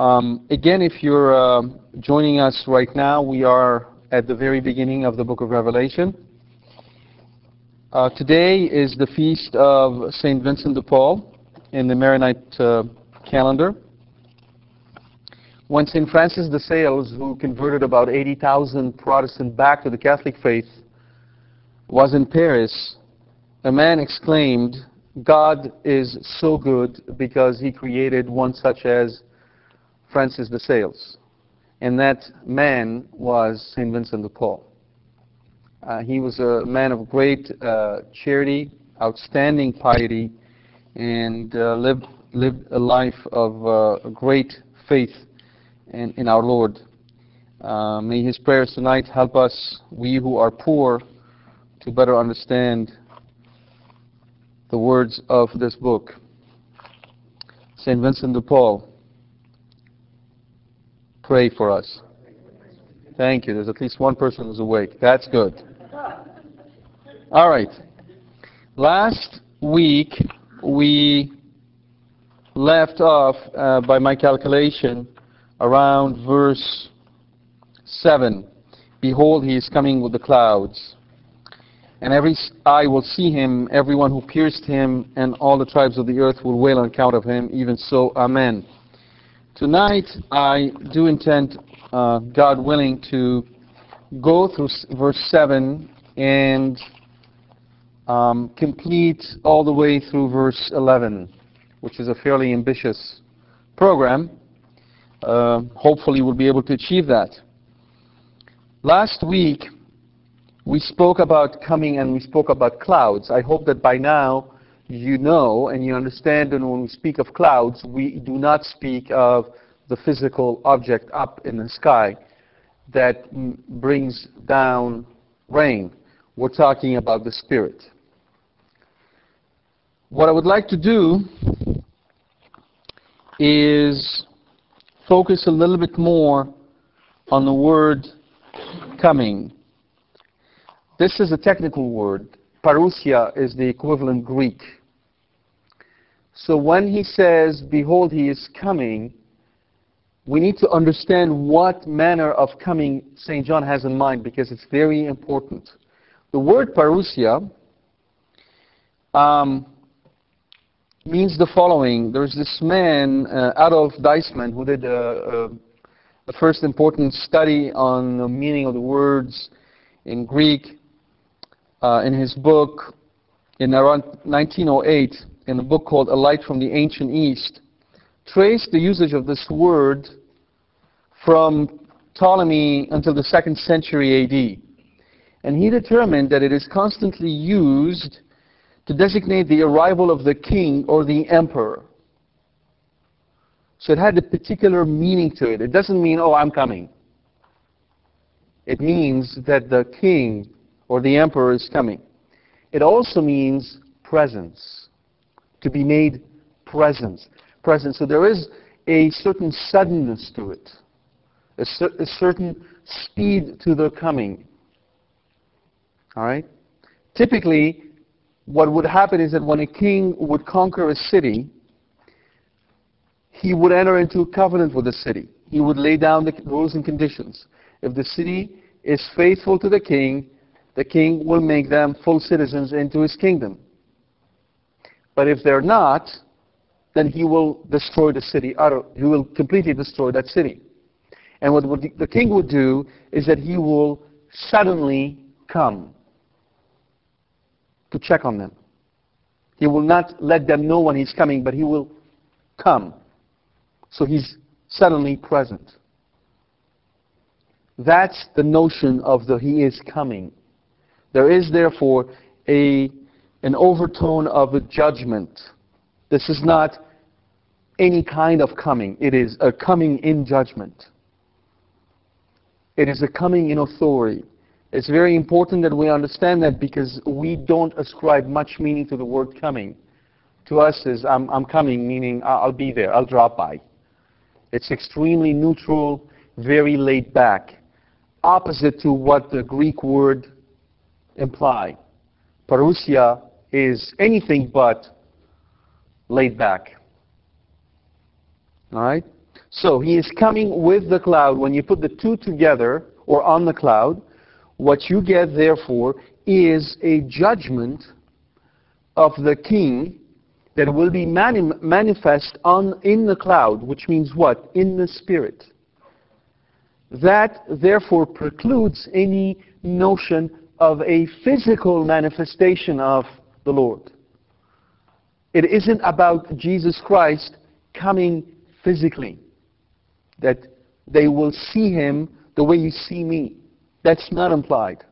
Um, again, if you're uh, joining us right now, we are at the very beginning of the book of Revelation. Uh, today is the feast of St. Vincent de Paul in the Maronite uh, calendar. When St. Francis de Sales, who converted about 80,000 Protestants back to the Catholic faith, was in Paris, a man exclaimed, God is so good because he created one such as Francis de Sales. And that man was St. Vincent de Paul. Uh, he was a man of great uh, charity, outstanding piety, and uh, lived, lived a life of uh, great faith in, in our Lord. Uh, may his prayers tonight help us, we who are poor, to better understand the words of this book. St. Vincent de Paul pray for us. Thank you. There's at least one person who's awake. That's good. All right. Last week, we left off, uh, by my calculation, around verse 7. Behold, he is coming with the clouds. And every eye will see him, everyone who pierced him, and all the tribes of the earth will wail on account of him. Even so, Amen. Tonight, I do intend, uh, God willing, to go through verse 7 and um, complete all the way through verse 11, which is a fairly ambitious program. Uh, hopefully, we'll be able to achieve that. Last week, we spoke about coming and we spoke about clouds. I hope that by now you know and you understand that when we speak of clouds, we do not speak of the physical object up in the sky that brings down rain. We're talking about the Spirit. What I would like to do is focus a little bit more on the word coming. This is a technical word. Parousia is the equivalent Greek. So when he says, Behold, he is coming, we need to understand what manner of coming St. John has in mind because it's very important. The word parousia um, means the following. There's this man, uh, Adolf Deissmann, who did a, a, a first important study on the meaning of the words in Greek uh, in his book in around 1908 in a book called A Light from the Ancient East, traced the usage of this word from Ptolemy until the second century AD. And he determined that it is constantly used to designate the arrival of the king or the emperor. So it had a particular meaning to it. It doesn't mean, oh, I'm coming. It means that the king or the emperor is coming. It also means presence to be made present. Present. So there is a certain suddenness to it, a, cer- a certain speed to the coming. All right? Typically, what would happen is that when a king would conquer a city, he would enter into a covenant with the city. He would lay down the rules and conditions. If the city is faithful to the king, the king will make them full citizens into his kingdom. But if they're not, then he will destroy the city. He will completely destroy that city. And what the king would do is that he will suddenly come to check on them. He will not let them know when he's coming, but he will come. So he's suddenly present. That's the notion of the he is coming. There is therefore a, an overtone of a judgment. This is not any kind of coming. It is a coming in judgment. It is a coming in authority. It's very important that we understand that because we don't ascribe much meaning to the word coming. To us is I'm, I'm coming, meaning I'll be there, I'll drop by. It's extremely neutral, very laid back, opposite to what the Greek word imply. Parousia is anything but laid back. All right? So he is coming with the cloud. When you put the two together, or on the cloud, what you get, therefore, is a judgment of the king that will be mani manifest on, in the cloud, which means what? In the spirit. That, therefore, precludes any notion of a physical manifestation of the Lord. It isn't about Jesus Christ coming physically, that they will see him the way you see me. That's not implied.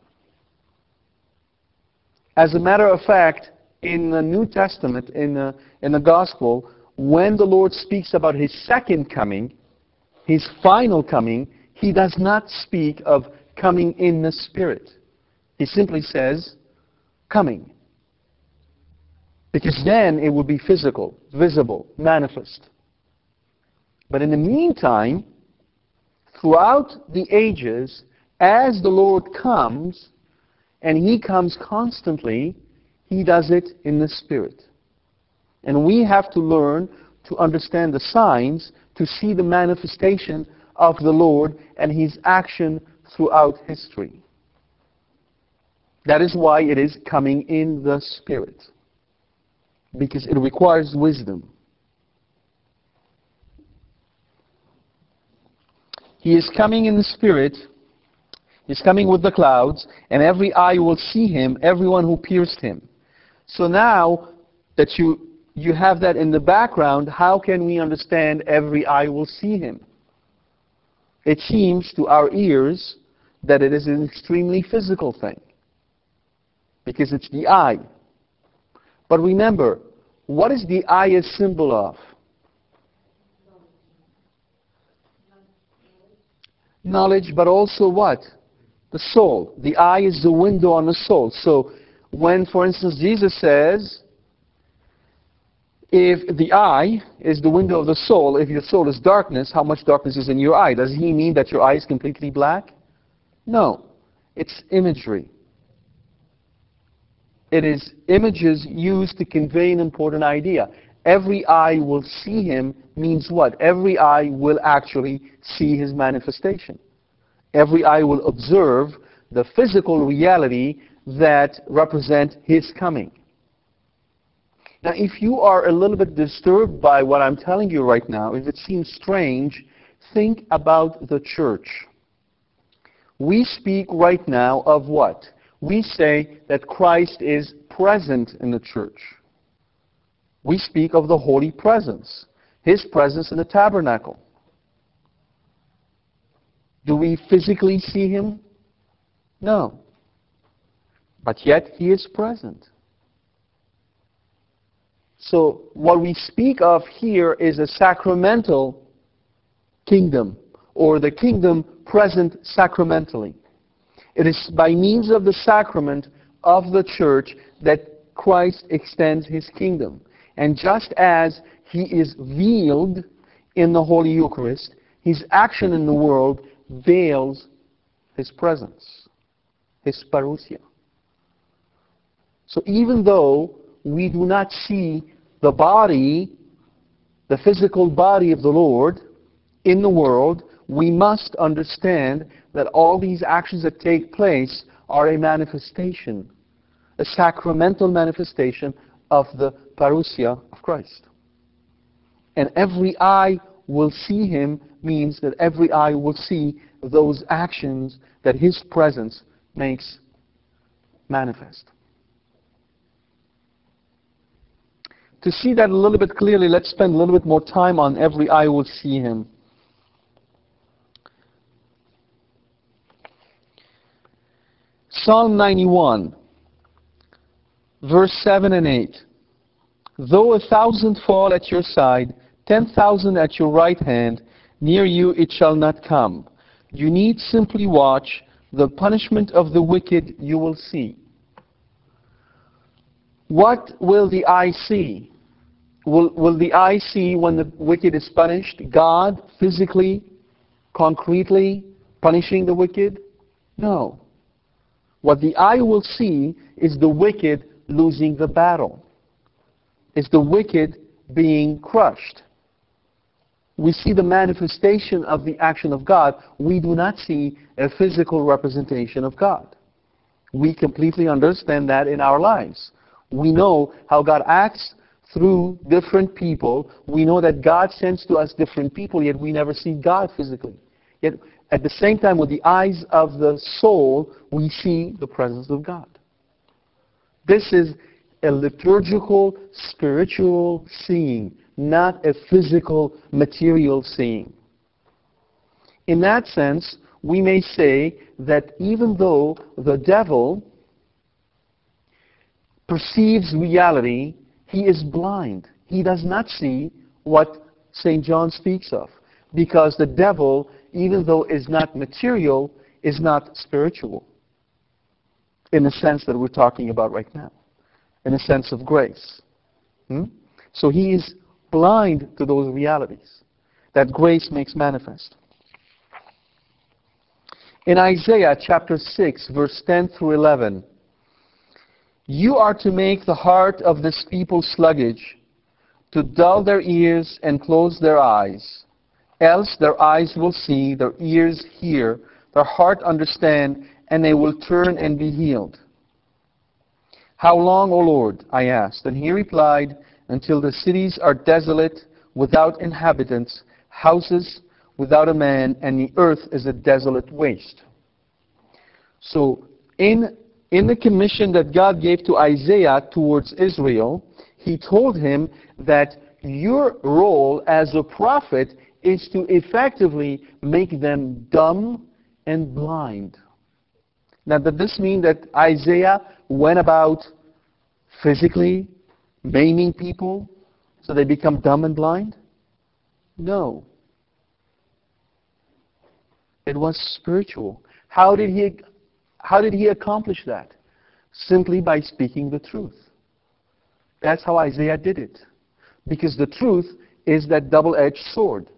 As a matter of fact, in the New Testament, in the, in the Gospel, when the Lord speaks about his second coming, his final coming, he does not speak of coming in the Spirit. He simply says, coming. Because then it will be physical, visible, manifest. But in the meantime, throughout the ages, as the Lord comes, and He comes constantly, He does it in the Spirit. And we have to learn to understand the signs, to see the manifestation of the Lord and His action throughout history. That is why it is coming in the Spirit. Because it requires wisdom. He is coming in the Spirit He's coming with the clouds, and every eye will see him, everyone who pierced him. So now that you, you have that in the background, how can we understand every eye will see him? It seems to our ears that it is an extremely physical thing because it's the eye. But remember, what is the eye a symbol of? Knowledge, but also what? the soul. The eye is the window on the soul. So when, for instance, Jesus says, if the eye is the window of the soul, if your soul is darkness, how much darkness is in your eye? Does he mean that your eye is completely black? No. It's imagery. It is images used to convey an important idea. Every eye will see him means what? Every eye will actually see his manifestation every eye will observe the physical reality that represent his coming. Now, if you are a little bit disturbed by what I'm telling you right now, if it seems strange, think about the church. We speak right now of what? We say that Christ is present in the church. We speak of the holy presence, his presence in the tabernacle. Do we physically see him? No. But yet he is present. So what we speak of here is a sacramental kingdom, or the kingdom present sacramentally. It is by means of the sacrament of the church that Christ extends his kingdom. And just as he is veiled in the Holy Eucharist, his action in the world veils his presence, his parousia. So even though we do not see the body, the physical body of the Lord in the world, we must understand that all these actions that take place are a manifestation, a sacramental manifestation of the parousia of Christ. And every eye will see him means that every eye will see those actions that his presence makes manifest. To see that a little bit clearly, let's spend a little bit more time on every eye will see him. Psalm 91, verse 7 and 8. Though a thousand fall at your side, ten thousand at your right hand, near you it shall not come. You need simply watch. The punishment of the wicked you will see. What will the eye see? Will, will the eye see when the wicked is punished? God physically, concretely punishing the wicked? No. What the eye will see is the wicked losing the battle. Is the wicked being crushed. We see the manifestation of the action of God. We do not see a physical representation of God. We completely understand that in our lives. We know how God acts through different people. We know that God sends to us different people, yet we never see God physically. Yet at the same time, with the eyes of the soul, we see the presence of God. This is a liturgical, spiritual seeing, not a physical, material seeing. In that sense, we may say that even though the devil perceives reality, he is blind. He does not see what St. John speaks of. Because the devil, even though is not material, is not spiritual. In the sense that we're talking about right now. In a sense of grace. Hmm? So he is blind to those realities that grace makes manifest. In Isaiah chapter 6, verse 10 through 11, you are to make the heart of this people sluggish, to dull their ears and close their eyes. Else their eyes will see, their ears hear, their heart understand, and they will turn and be healed. How long, O Lord? I asked. And he replied, Until the cities are desolate, without inhabitants, houses without a man, and the earth is a desolate waste. So, in in the commission that God gave to Isaiah towards Israel, he told him that your role as a prophet is to effectively make them dumb and blind. Now, does this mean that Isaiah went about physically maiming people so they become dumb and blind? No. It was spiritual. How did he how did he accomplish that? Simply by speaking the truth. That's how Isaiah did it. Because the truth is that double edged sword.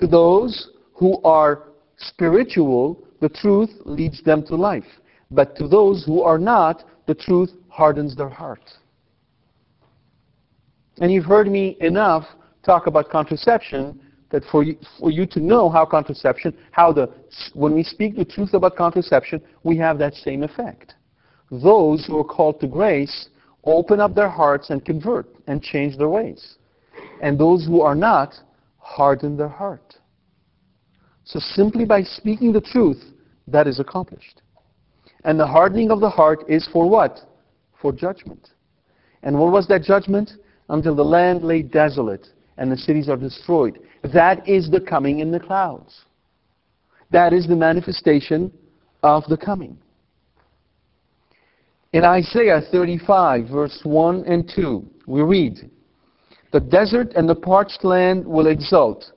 To those who are spiritual, the truth leads them to life. But to those who are not, the truth hardens their heart. And you've heard me enough talk about contraception that for you, for you to know how contraception, how the, when we speak the truth about contraception, we have that same effect. Those who are called to grace open up their hearts and convert and change their ways. And those who are not harden their heart. So simply by speaking the truth, that is accomplished. And the hardening of the heart is for what? For judgment. And what was that judgment? Until the land lay desolate and the cities are destroyed. That is the coming in the clouds. That is the manifestation of the coming. In Isaiah 35, verse 1 and 2, we read, The desert and the parched land will exult.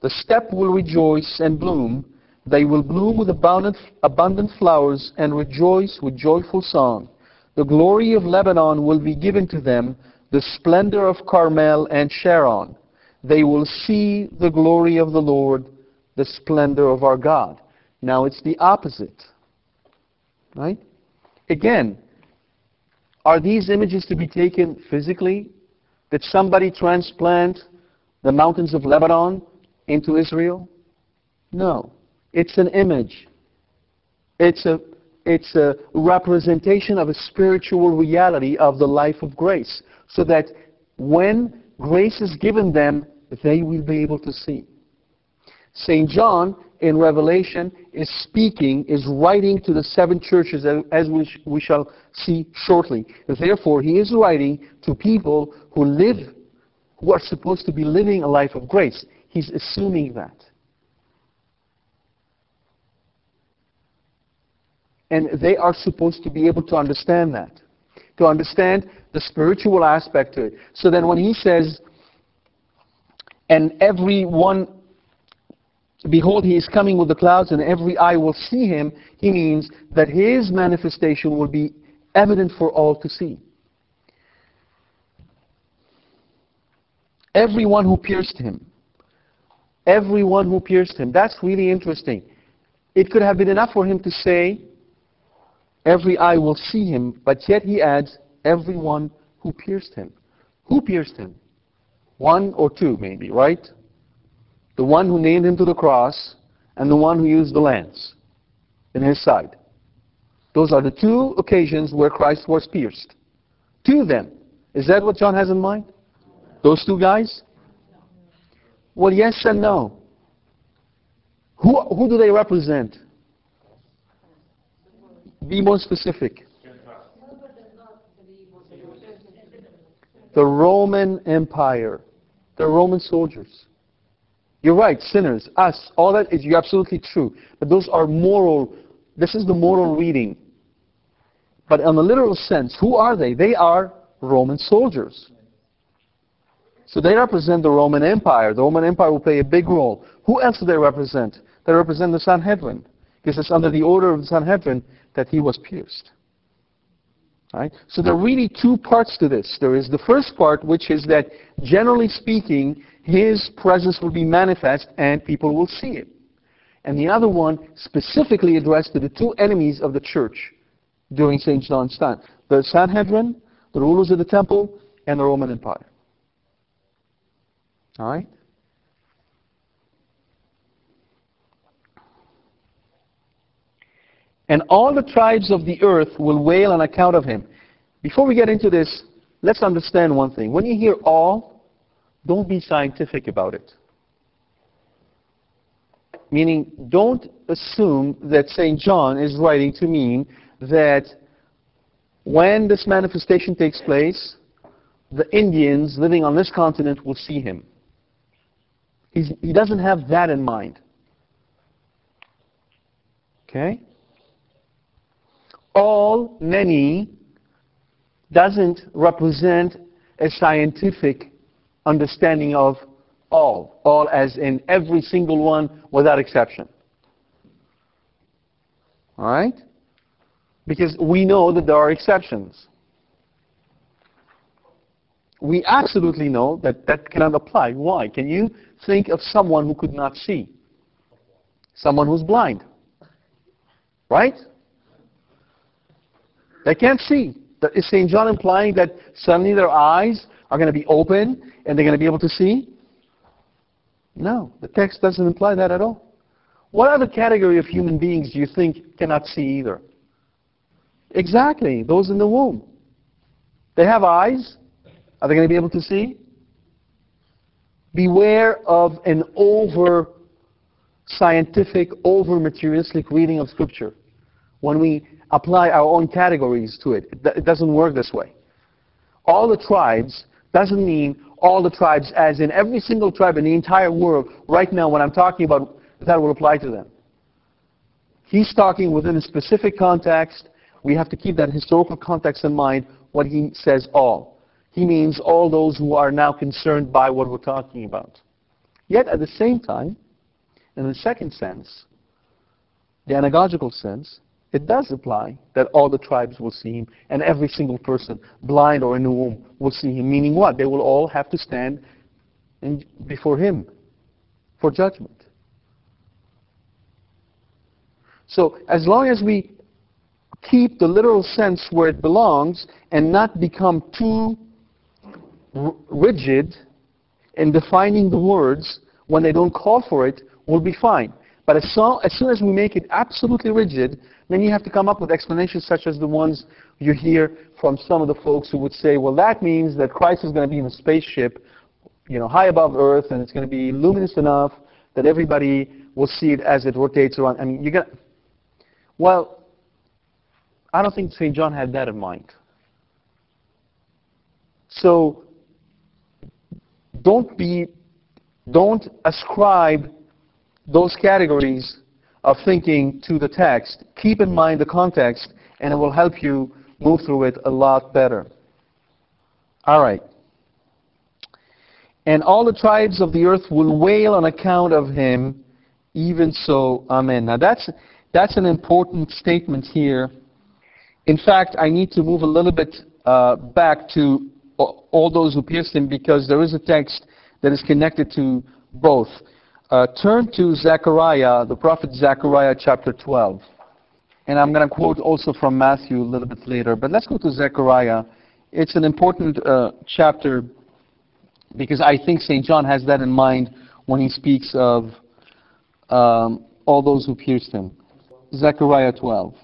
The steppe will rejoice and bloom. They will bloom with abundant, abundant flowers and rejoice with joyful song. The glory of Lebanon will be given to them, the splendor of Carmel and Sharon they will see the glory of the Lord, the splendor of our God. Now it's the opposite. Right? Again, are these images to be taken physically? Did somebody transplant the mountains of Lebanon into Israel? No. It's an image. It's a it's a representation of a spiritual reality of the life of grace, so that when grace is given them, they will be able to see. St. John in Revelation is speaking, is writing to the seven churches, as we, sh- we shall see shortly. Therefore, he is writing to people who live, who are supposed to be living a life of grace. He's assuming that. And they are supposed to be able to understand that, to understand the spiritual aspect to it. So then when he says, and every one Behold, he is coming with the clouds, and every eye will see him. He means that his manifestation will be evident for all to see. Everyone who pierced him. Everyone who pierced him. That's really interesting. It could have been enough for him to say, Every eye will see him, but yet he adds, Everyone who pierced him. Who pierced him? One or two, maybe, right? The one who nailed him to the cross and the one who used the lance in his side. Those are the two occasions where Christ was pierced. Two of them. Is that what John has in mind? Those two guys? Well, yes and no. Who, who do they represent? Be more specific. The Roman Empire. The Roman soldiers. You're right, sinners, us, all that is absolutely true. But those are moral, this is the moral mm-hmm. reading. But in a literal sense, who are they? They are Roman soldiers. So they represent the Roman Empire. The Roman Empire will play a big role. Who else do they represent? They represent the Sanhedrin. Because it's under the order of the Sanhedrin that he was pierced. Right? So there are really two parts to this. There is the first part, which is that, generally speaking, his presence will be manifest and people will see it. And the other one specifically addressed to the two enemies of the church during St. John's time the Sanhedrin, the rulers of the temple, and the Roman Empire. All right? And all the tribes of the earth will wail on account of him. Before we get into this, let's understand one thing. When you hear all, don't be scientific about it. Meaning, don't assume that St. John is writing to mean that when this manifestation takes place, the Indians living on this continent will see him. He's, he doesn't have that in mind. Okay? All, many, doesn't represent a scientific understanding of all. All as in every single one without exception. All right? Because we know that there are exceptions. We absolutely know that that cannot apply. Why? Can you think of someone who could not see? Someone who's blind. Right? They can't see. Is St. John implying that suddenly their eyes are going to be open and they're going to be able to see? No, the text doesn't imply that at all. What other category of human beings do you think cannot see either? Exactly, those in the womb. They have eyes. Are they going to be able to see? Beware of an over scientific, over materialistic reading of Scripture. When we apply our own categories to it, it doesn't work this way. All the tribes doesn't mean all the tribes, as in every single tribe in the entire world, right now, when I'm talking about, that will apply to them. He's talking within a specific context. We have to keep that historical context in mind when he says all. He means all those who are now concerned by what we're talking about. Yet, at the same time, in the second sense, the anagogical sense, it does apply that all the tribes will see him, and every single person, blind or in the womb, will see him. Meaning what? They will all have to stand in, before him for judgment. So as long as we keep the literal sense where it belongs and not become too rigid in defining the words when they don't call for it, we'll be fine. But as, so, as soon as we make it absolutely rigid, then you have to come up with explanations such as the ones you hear from some of the folks who would say, well, that means that Christ is going to be in a spaceship, you know, high above Earth, and it's going to be luminous enough that everybody will see it as it rotates around. I mean, you got. Well, I don't think St. John had that in mind. So don't be, don't ascribe those categories of thinking to the text. Keep in mind the context, and it will help you move through it a lot better. All right. And all the tribes of the earth will wail on account of him, even so, amen. Now that's, that's an important statement here. In fact, I need to move a little bit uh, back to all those who pierced him because there is a text that is connected to both. Uh, turn to Zechariah, the prophet Zechariah chapter 12. And I'm going to quote also from Matthew a little bit later. But let's go to Zechariah. It's an important uh, chapter because I think St. John has that in mind when he speaks of um, all those who pierced him. Zechariah 12.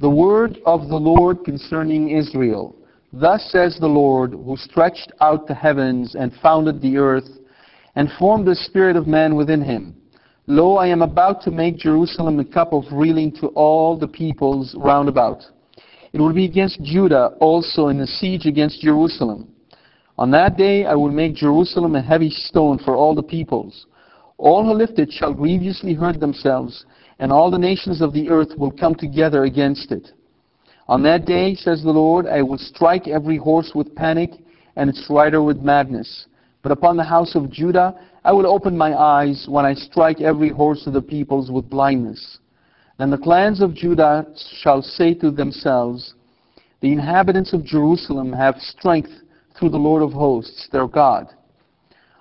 The word of the Lord concerning Israel. Thus says the Lord, who stretched out the heavens and founded the earth, and formed the spirit of man within him. Lo, I am about to make Jerusalem a cup of reeling to all the peoples round about. It will be against Judah also in the siege against Jerusalem. On that day I will make Jerusalem a heavy stone for all the peoples. All who lift it shall grievously hurt themselves, and all the nations of the earth will come together against it. On that day, says the Lord, I will strike every horse with panic and its rider with madness. But upon the house of Judah I will open my eyes when I strike every horse of the peoples with blindness. Then the clans of Judah shall say to themselves, The inhabitants of Jerusalem have strength through the Lord of hosts, their God.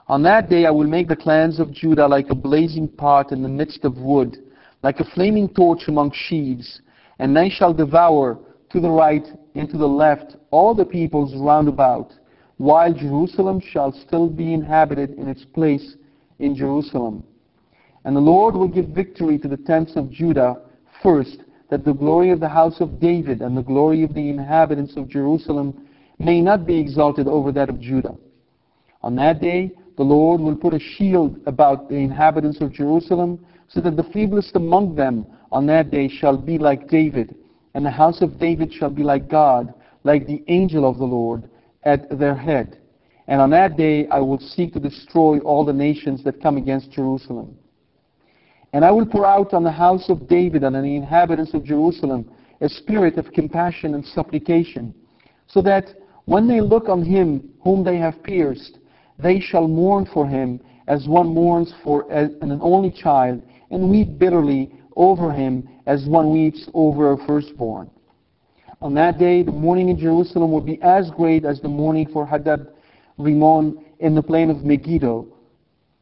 On that day I will make the clans of Judah like a blazing pot in the midst of wood, like a flaming torch among sheaves, and they shall devour to the right and to the left all the peoples round about, while Jerusalem shall still be inhabited in its place in Jerusalem. And the Lord will give victory to the tents of Judah first, that the glory of the house of David and the glory of the inhabitants of Jerusalem may not be exalted over that of Judah. On that day, the Lord will put a shield about the inhabitants of Jerusalem, so that the feeblest among them on that day shall be like David, and the house of David shall be like God, like the angel of the Lord, at their head. And on that day I will seek to destroy all the nations that come against Jerusalem. And I will pour out on the house of David and on the inhabitants of Jerusalem a spirit of compassion and supplication, so that when they look on him whom they have pierced, they shall mourn for him as one mourns for an only child, and weep bitterly over him as one weeps over a firstborn. On that day, the mourning in Jerusalem will be as great as the mourning for Hadad Rimmon in the plain of Megiddo.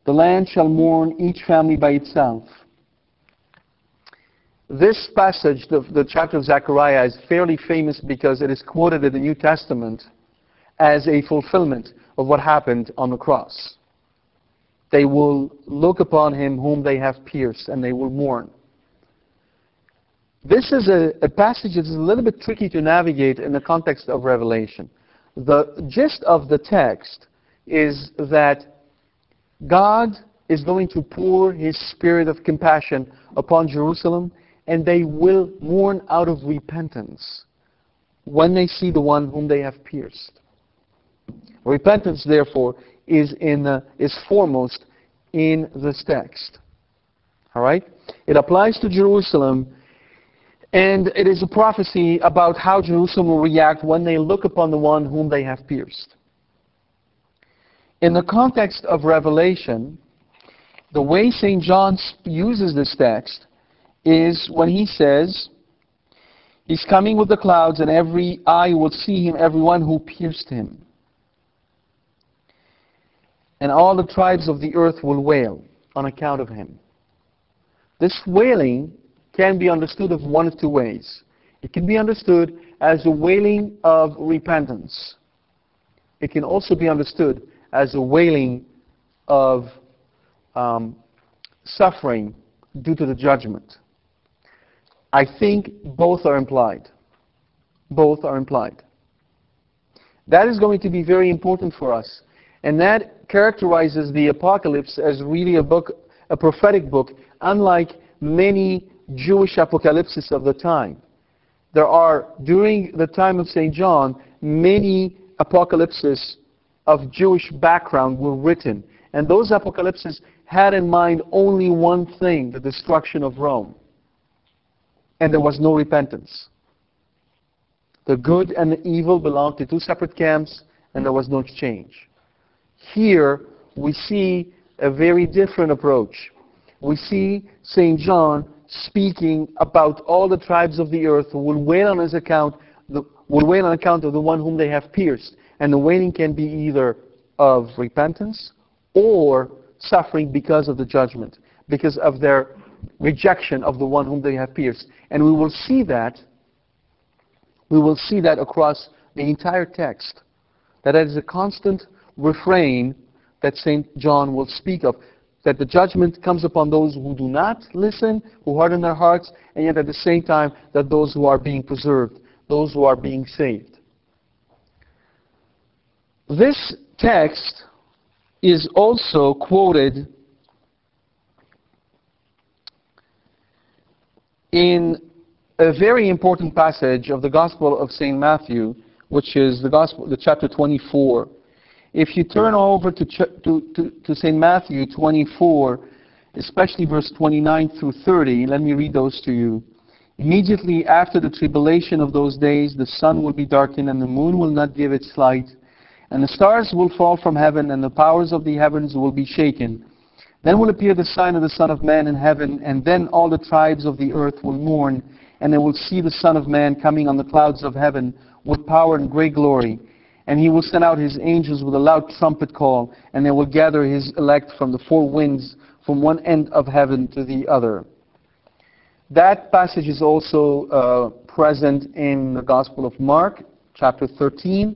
The land shall mourn each family by itself. This passage, the, the chapter of Zechariah, is fairly famous because it is quoted in the New Testament as a fulfillment of what happened on the cross. They will look upon him whom they have pierced, and they will mourn. This is a, a passage that is a little bit tricky to navigate in the context of Revelation. The gist of the text is that God is going to pour his spirit of compassion upon Jerusalem, and they will mourn out of repentance when they see the one whom they have pierced. Repentance, therefore, is, in, is foremost in this text. All right? It applies to Jerusalem and it is a prophecy about how Jerusalem will react when they look upon the one whom they have pierced. In the context of Revelation, the way St. John uses this text is when he says, He's coming with the clouds, and every eye will see him, everyone who pierced him. And all the tribes of the earth will wail on account of him. This wailing can be understood of one of two ways. It can be understood as a wailing of repentance. It can also be understood as a wailing of um, suffering due to the judgment. I think both are implied. Both are implied. That is going to be very important for us. And that characterizes the apocalypse as really a book, a prophetic book, unlike many Jewish apocalypses of the time. There are, during the time of St. John, many apocalypses of Jewish background were written. And those apocalypses had in mind only one thing, the destruction of Rome. And there was no repentance. The good and the evil belonged to two separate camps, and there was no exchange. Here, we see a very different approach. We see St. John speaking about all the tribes of the earth who will wait on his account, the, will wait on account of the one whom they have pierced. And the waiting can be either of repentance or suffering because of the judgment, because of their rejection of the one whom they have pierced. And we will see that, we will see that across the entire text. That is a constant refrain that St. John will speak of. That the judgment comes upon those who do not listen, who harden their hearts, and yet at the same time that those who are being preserved, those who are being saved. This text is also quoted in a very important passage of the Gospel of St. Matthew, which is the Gospel, the chapter 24. If you turn over to, to, to, to St. Matthew 24, especially verse 29 through 30, let me read those to you. Immediately after the tribulation of those days, the sun will be darkened, and the moon will not give its light, and the stars will fall from heaven, and the powers of the heavens will be shaken. Then will appear the sign of the Son of Man in heaven, and then all the tribes of the earth will mourn, and they will see the Son of Man coming on the clouds of heaven with power and great glory. And he will send out his angels with a loud trumpet call, and they will gather his elect from the four winds, from one end of heaven to the other. That passage is also uh, present in the Gospel of Mark, chapter 13,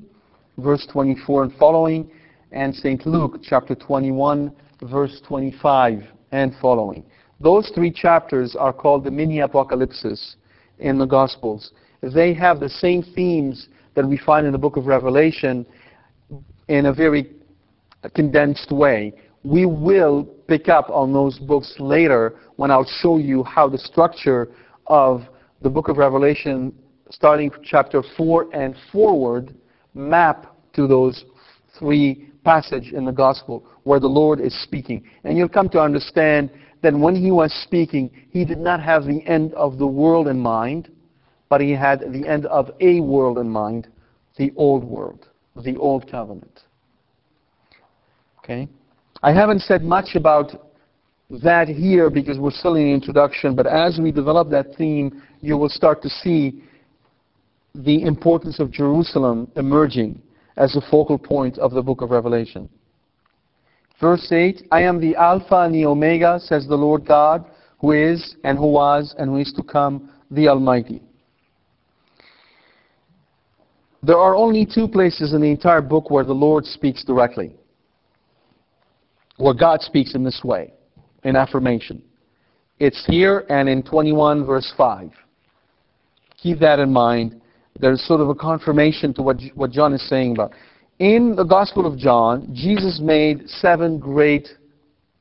verse 24 and following, and St. Luke, chapter 21, verse 25 and following. Those three chapters are called the mini apocalypses in the Gospels. They have the same themes that we find in the book of Revelation in a very condensed way. We will pick up on those books later when I'll show you how the structure of the book of Revelation, starting chapter 4 and forward, map to those three passage in the gospel where the Lord is speaking. And you'll come to understand that when he was speaking, he did not have the end of the world in mind, but he had the end of a world in mind, the old world, the old covenant. Okay? I haven't said much about that here because we're still in the introduction, but as we develop that theme, you will start to see the importance of Jerusalem emerging as the focal point of the book of Revelation. Verse 8 I am the Alpha and the Omega, says the Lord God, who is, and who was, and who is to come, the Almighty. There are only two places in the entire book where the Lord speaks directly, where God speaks in this way, in affirmation. It's here and in 21, verse 5. Keep that in mind there's sort of a confirmation to what, what John is saying about. In the Gospel of John, Jesus made seven great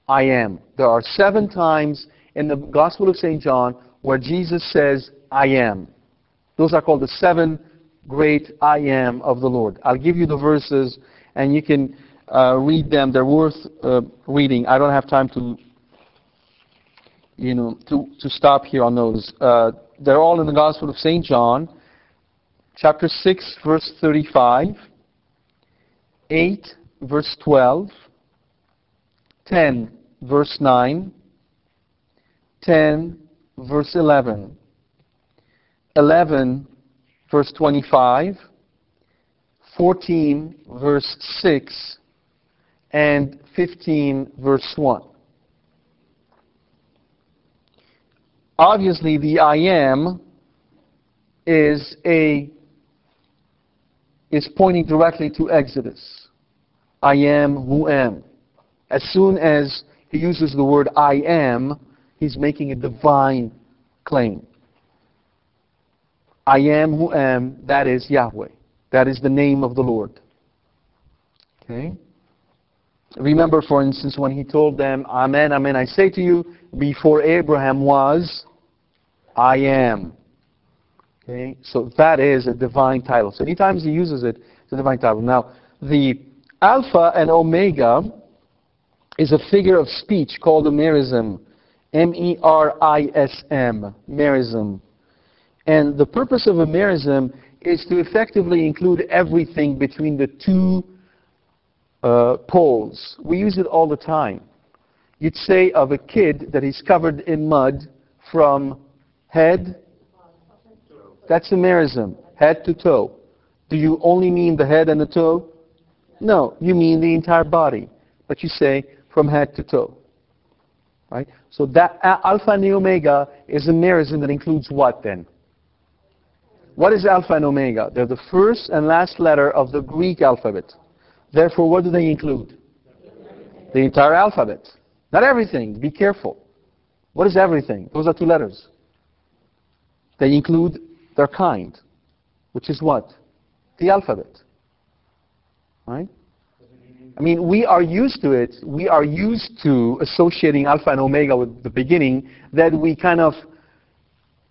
I am. There are seven times in the Gospel of St. John where Jesus says, I am. Those are called the seven great I am of the Lord. I'll give you the verses and you can uh, read them. They're worth uh, reading. I don't have time to, you know, to, to stop here on those. Uh, they're all in the Gospel of St. John chapter 6, verse 35, 8, verse 12, 10, verse 9, 10, verse 11, 11, verse 25, 14, verse 6, and 15, verse 1. Obviously, the I am is a is pointing directly to Exodus. I am who am. As soon as he uses the word I am, he's making a divine claim. I am who am, that is Yahweh. That is the name of the Lord. Okay? Remember, for instance, when he told them, Amen, Amen, I say to you, before Abraham was, I am. Okay? So that is a divine title. So anytime he uses it, it's a divine title. Now, the Alpha and Omega is a figure of speech called a merism. M-E-R-I-S-M. Merism. And the purpose of a merism is to effectively include everything between the two uh, poles. We use it all the time. You'd say of a kid that he's covered in mud from head, toe. that's a merism, head to toe. Do you only mean the head and the toe? No, you mean the entire body. But you say from head to toe. Right? So that alpha and omega is a merism that includes what then? What is alpha and omega? They're the first and last letter of the Greek alphabet. Therefore, what do they include? The entire alphabet. Not everything. Be careful. What is everything? Those are two letters. They include their kind, which is what? The alphabet. Right? I mean, we are used to it. We are used to associating alpha and omega with the beginning, that we kind of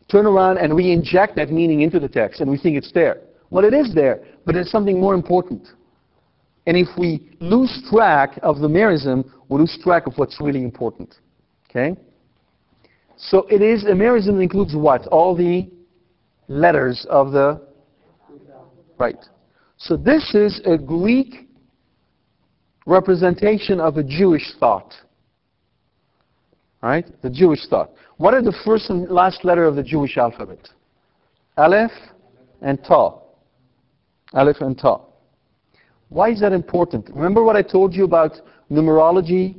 turn around and we inject that meaning into the text and we think it's there. Well, it is there, but it's something more important. And if we lose track of the merism, we lose track of what's really important. Okay? So it is a merism that includes what? All the letters of the right. So this is a Greek representation of a Jewish thought. Right? The Jewish thought. What are the first and last letter of the Jewish alphabet? Aleph and Ta. Aleph and Ta. Why is that important? Remember what I told you about numerology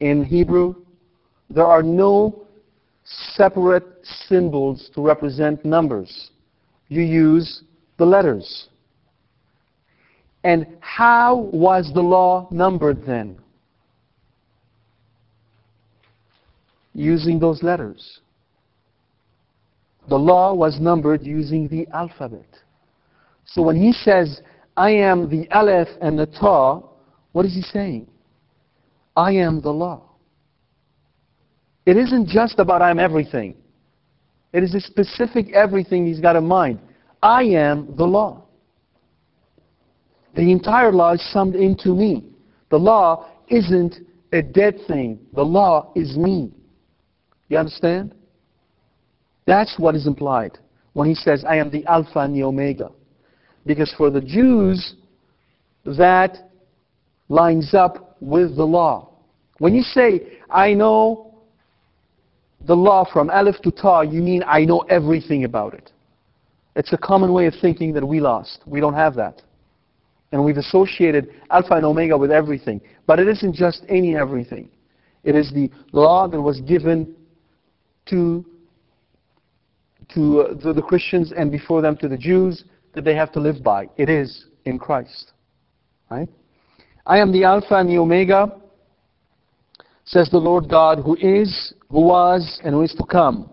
in Hebrew? There are no separate symbols to represent numbers. You use the letters. And how was the law numbered then? Using those letters. The law was numbered using the alphabet. So when he says, I am the Aleph and the Ta, what is he saying? I am the law. It isn't just about I'm everything. It is a specific everything he's got in mind. I am the law. The entire law is summed into me. The law isn't a dead thing. The law is me. You understand? That's what is implied when he says, I am the Alpha and the Omega. Because for the Jews, that lines up with the law. When you say, I know the law from Aleph to Ta, you mean I know everything about it. It's a common way of thinking that we lost. We don't have that. And we've associated Alpha and Omega with everything. But it isn't just any everything. It is the law that was given to, to uh, the, the Christians and before them to the Jews that they have to live by. It is in Christ. Right? I am the Alpha and the Omega, says the Lord God, who is, who was, and who is to come.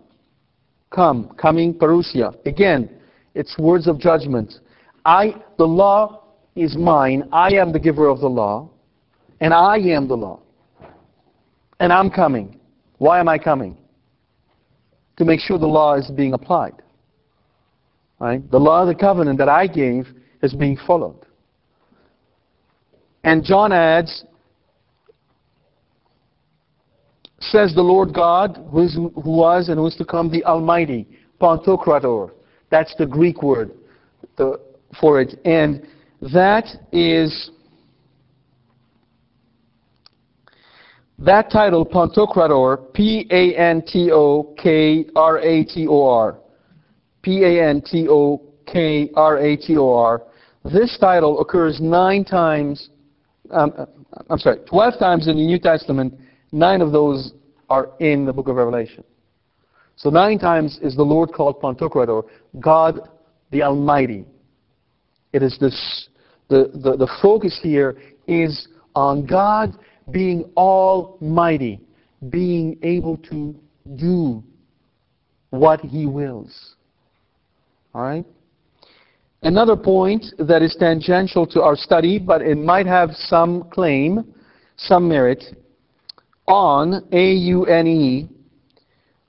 Come, coming, parousia. Again, it's words of judgment. I, the law is mine. I am the giver of the law, and I am the law. And I'm coming. Why am I coming? To make sure the law is being applied. Right? The law of the covenant that I gave is being followed. And John adds, says the Lord God, who, is, who was and who is to come, the Almighty, Pantokrator. That's the Greek word the, for it. And that is, that title, Pantokrator, P-A-N-T-O-K-R-A-T-O-R, P-A-N-T-O-K-R-A-T-O-R. This title occurs nine times, um, I'm sorry, 12 times in the New Testament. Nine of those are in the book of Revelation. So nine times is the Lord called Pantocrator, God the Almighty. It is this, the, the, the focus here is on God being almighty, being able to do what he wills. All right? Another point that is tangential to our study, but it might have some claim, some merit, on A-U-N-E,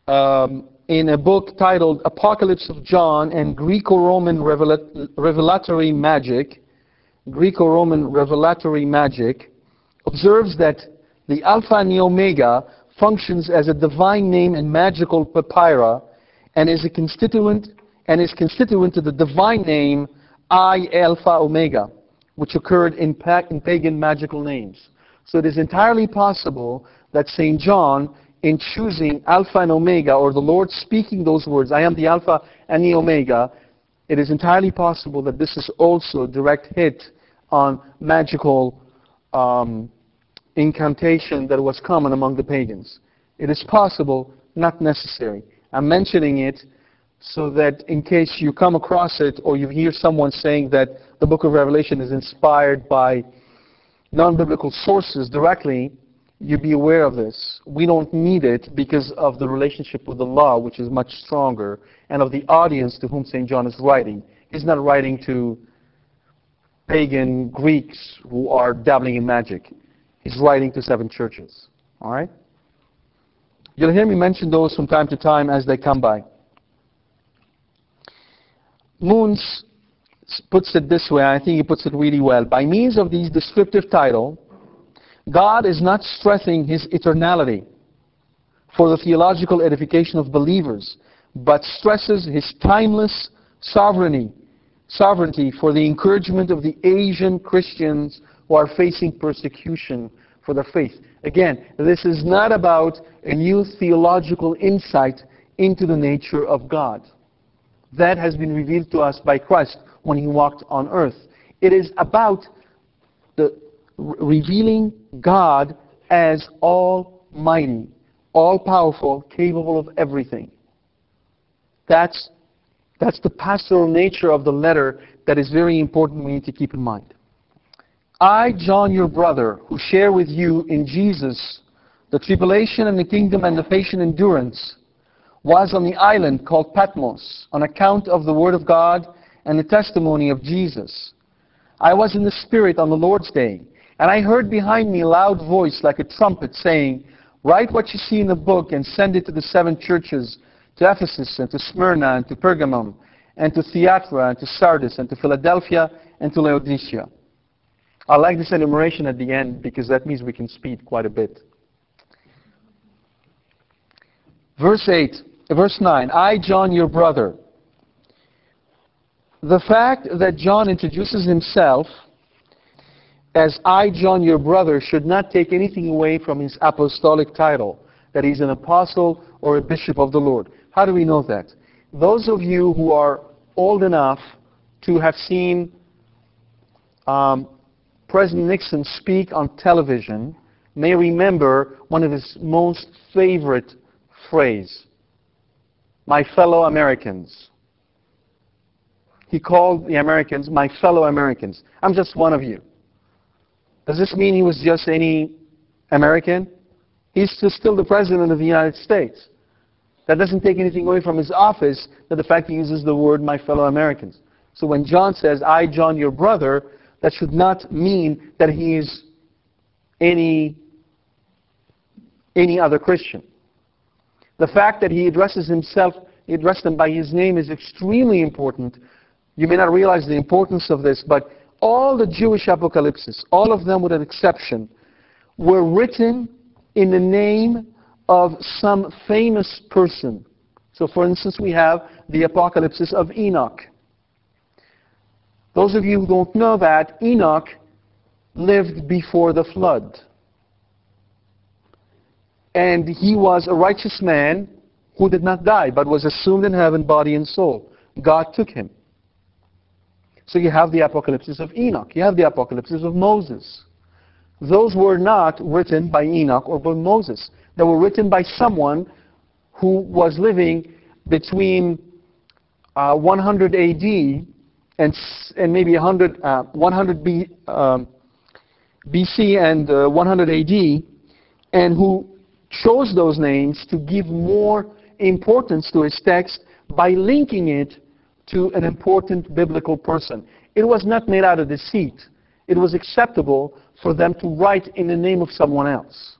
um, in a book titled Apocalypse of John and Greco-Roman Revelatory Magic, Greco-Roman Revelatory Magic, observes that the Alpha and the Omega functions as a divine name in magical papyra and is a constituent and is constituent to the divine name I Alpha Omega, which occurred in, pa in pagan magical names. So it is entirely possible that St. John, in choosing Alpha and Omega, or the Lord speaking those words, I am the Alpha and the Omega, it is entirely possible that this is also a direct hit on magical um, incantation that was common among the pagans. It is possible, not necessary. I'm mentioning it so that in case you come across it or you hear someone saying that the book of Revelation is inspired by non-biblical sources directly, you be aware of this. We don't need it because of the relationship with the law, which is much stronger, and of the audience to whom St. John is writing. He's not writing to pagan Greeks who are dabbling in magic. He's writing to seven churches. All right? You'll hear me mention those from time to time as they come by. Mounce puts it this way, I think he puts it really well. By means of these descriptive title, God is not stressing his eternality for the theological edification of believers, but stresses his timeless sovereignty, sovereignty for the encouragement of the Asian Christians who are facing persecution for their faith. Again, this is not about a new theological insight into the nature of God. That has been revealed to us by Christ when he walked on earth. It is about the revealing God as almighty, all-powerful, capable of everything. That's, that's the pastoral nature of the letter that is very important we need to keep in mind. I, John, your brother, who share with you in Jesus the tribulation and the kingdom and the patient endurance, was on the island called Patmos on account of the Word of God and the testimony of Jesus. I was in the Spirit on the Lord's day, and I heard behind me a loud voice like a trumpet saying, Write what you see in the book and send it to the seven churches, to Ephesus and to Smyrna and to Pergamum, and to Thyatira and to Sardis and to Philadelphia and to Laodicea. I like this enumeration at the end because that means we can speed quite a bit. Verse 8 verse 9, I, John, your brother. The fact that John introduces himself as I, John, your brother, should not take anything away from his apostolic title, that he's an apostle or a bishop of the Lord. How do we know that? Those of you who are old enough to have seen um, President Nixon speak on television may remember one of his most favorite phrases my fellow Americans. He called the Americans my fellow Americans. I'm just one of you. Does this mean he was just any American? He's still the President of the United States. That doesn't take anything away from his office, that the fact he uses the word my fellow Americans. So when John says, I, John, your brother, that should not mean that he is any, any other Christian. The fact that he addresses himself, he addressed them by his name is extremely important. You may not realize the importance of this, but all the Jewish apocalypses, all of them with an exception, were written in the name of some famous person. So for instance, we have the apocalypses of Enoch. Those of you who don't know that, Enoch lived before the flood. And he was a righteous man who did not die, but was assumed in heaven, body and soul. God took him. So you have the apocalypses of Enoch. You have the apocalypses of Moses. Those were not written by Enoch or by Moses. They were written by someone who was living between uh, 100 AD and, and maybe 100, uh, 100 B, um, BC and uh, 100 AD, and who chose those names to give more importance to his text by linking it to an important biblical person. It was not made out of deceit. It was acceptable for them to write in the name of someone else.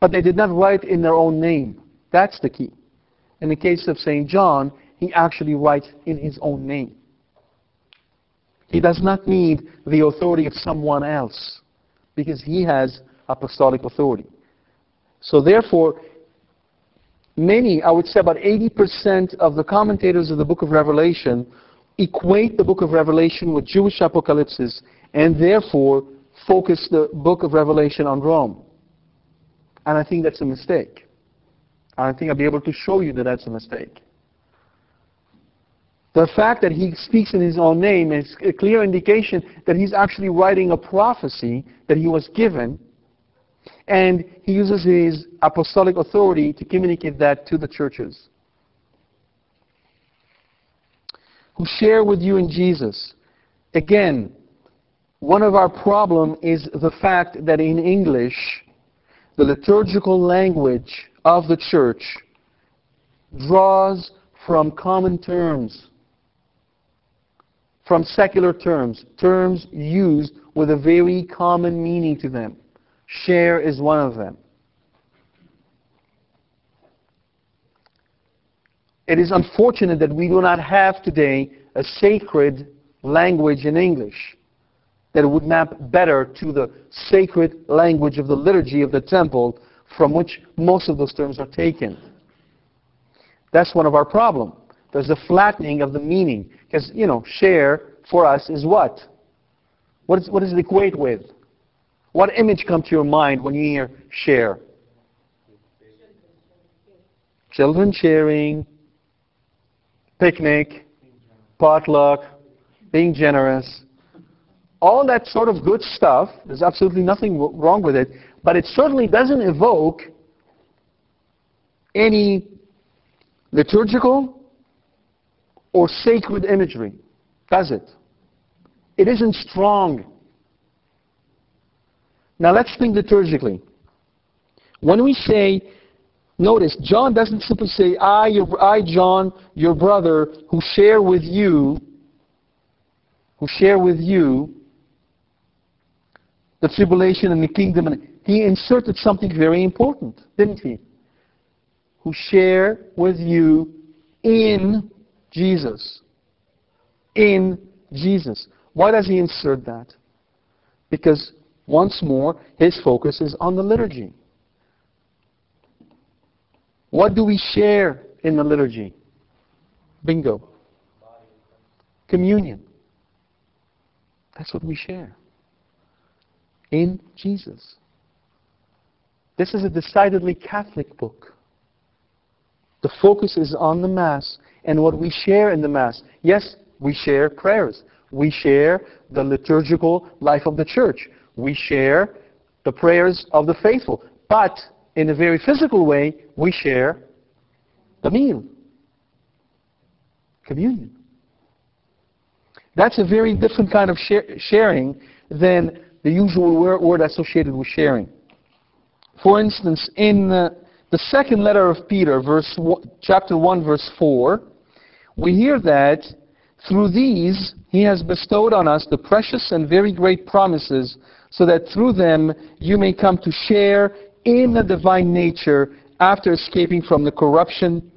But they did not write in their own name. That's the key. In the case of St. John, he actually writes in his own name. He does not need the authority of someone else because he has apostolic authority. So therefore, many, I would say about 80% of the commentators of the book of Revelation equate the book of Revelation with Jewish apocalypses and therefore focus the book of Revelation on Rome. And I think that's a mistake. I think I'll be able to show you that that's a mistake. The fact that he speaks in his own name is a clear indication that he's actually writing a prophecy that he was given, and he uses his apostolic authority to communicate that to the churches. Who share with you in Jesus. Again, one of our problem is the fact that in English, the liturgical language of the church draws from common terms from secular terms, terms used with a very common meaning to them. Share is one of them. It is unfortunate that we do not have today a sacred language in English that would map better to the sacred language of the liturgy of the temple from which most of those terms are taken. That's one of our problems. There's a flattening of the meaning. Because, you know, share for us is what? What, is, what does it equate with? What image comes to your mind when you hear share? Children sharing, picnic, potluck, being generous. All that sort of good stuff, there's absolutely nothing wrong with it, but it certainly doesn't evoke any liturgical or sacred imagery, does it? It isn't strong. Now let's think liturgically. When we say, notice, John doesn't simply say, I, your, I, John, your brother, who share with you, who share with you the tribulation and the kingdom. And he inserted something very important, didn't he? Who share with you in Jesus. In Jesus. Why does he insert that? Because, once more, his focus is on the liturgy. What do we share in the liturgy? Bingo. Communion. That's what we share. In Jesus. This is a decidedly Catholic book. The focus is on the Mass and what we share in the Mass. Yes, we share prayers. We share the liturgical life of the church. We share the prayers of the faithful. But in a very physical way, we share the meal. Communion. That's a very different kind of sharing than the usual word associated with sharing. For instance, in uh, the second letter of Peter, verse chapter 1, verse 4, we hear that through these he has bestowed on us the precious and very great promises, so that through them you may come to share in the divine nature after escaping from the corruption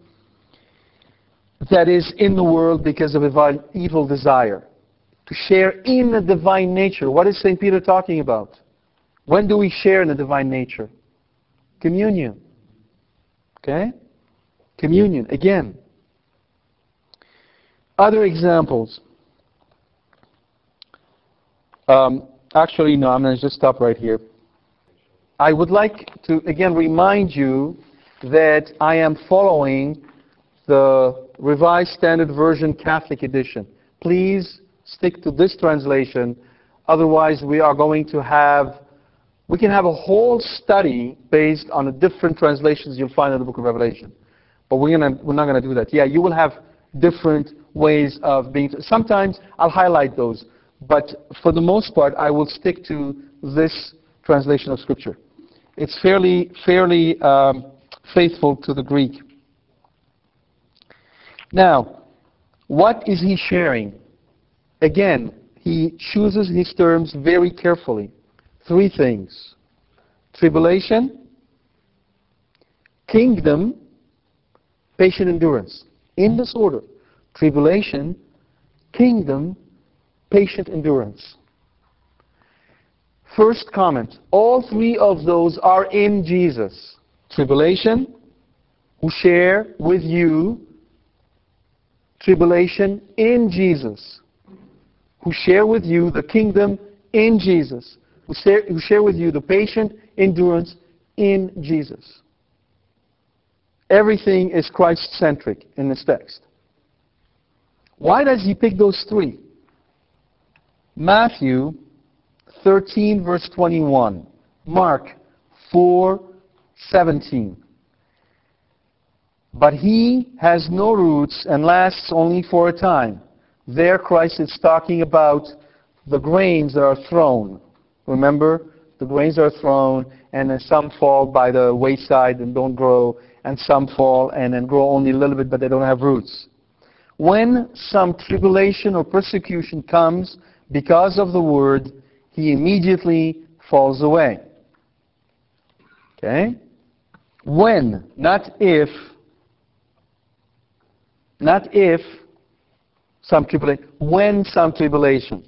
that is in the world because of evil desire. To share in the divine nature. What is St. Peter talking about? When do we share in the divine nature? Communion. Okay? Communion. Again. Other examples. Um, actually, no, I'm going to just stop right here. I would like to, again, remind you that I am following the Revised Standard Version Catholic Edition. Please stick to this translation. Otherwise, we are going to have, we can have a whole study based on the different translations you'll find in the book of Revelation. But we're, gonna, we're not going to do that. Yeah, you will have different ways of being. Sometimes I'll highlight those, but for the most part, I will stick to this translation of Scripture. It's fairly, fairly um, faithful to the Greek. Now, what is he sharing? Again, he chooses his terms very carefully. Three things tribulation, kingdom, patient endurance. In this order tribulation, kingdom, patient endurance. First comment all three of those are in Jesus. Tribulation, who share with you tribulation in Jesus, who share with you the kingdom in Jesus, who share, who share with you the patient endurance in Jesus. Everything is Christ centric in this text. Why does he pick those three? Matthew 13, verse 21. Mark 4, 17. But he has no roots and lasts only for a time. There, Christ is talking about the grains that are thrown. Remember? The grains are thrown, and then some fall by the wayside and don't grow, and some fall and then grow only a little bit, but they don't have roots. When some tribulation or persecution comes because of the word, he immediately falls away. Okay? When, not if, not if some tribulation, when some tribulation.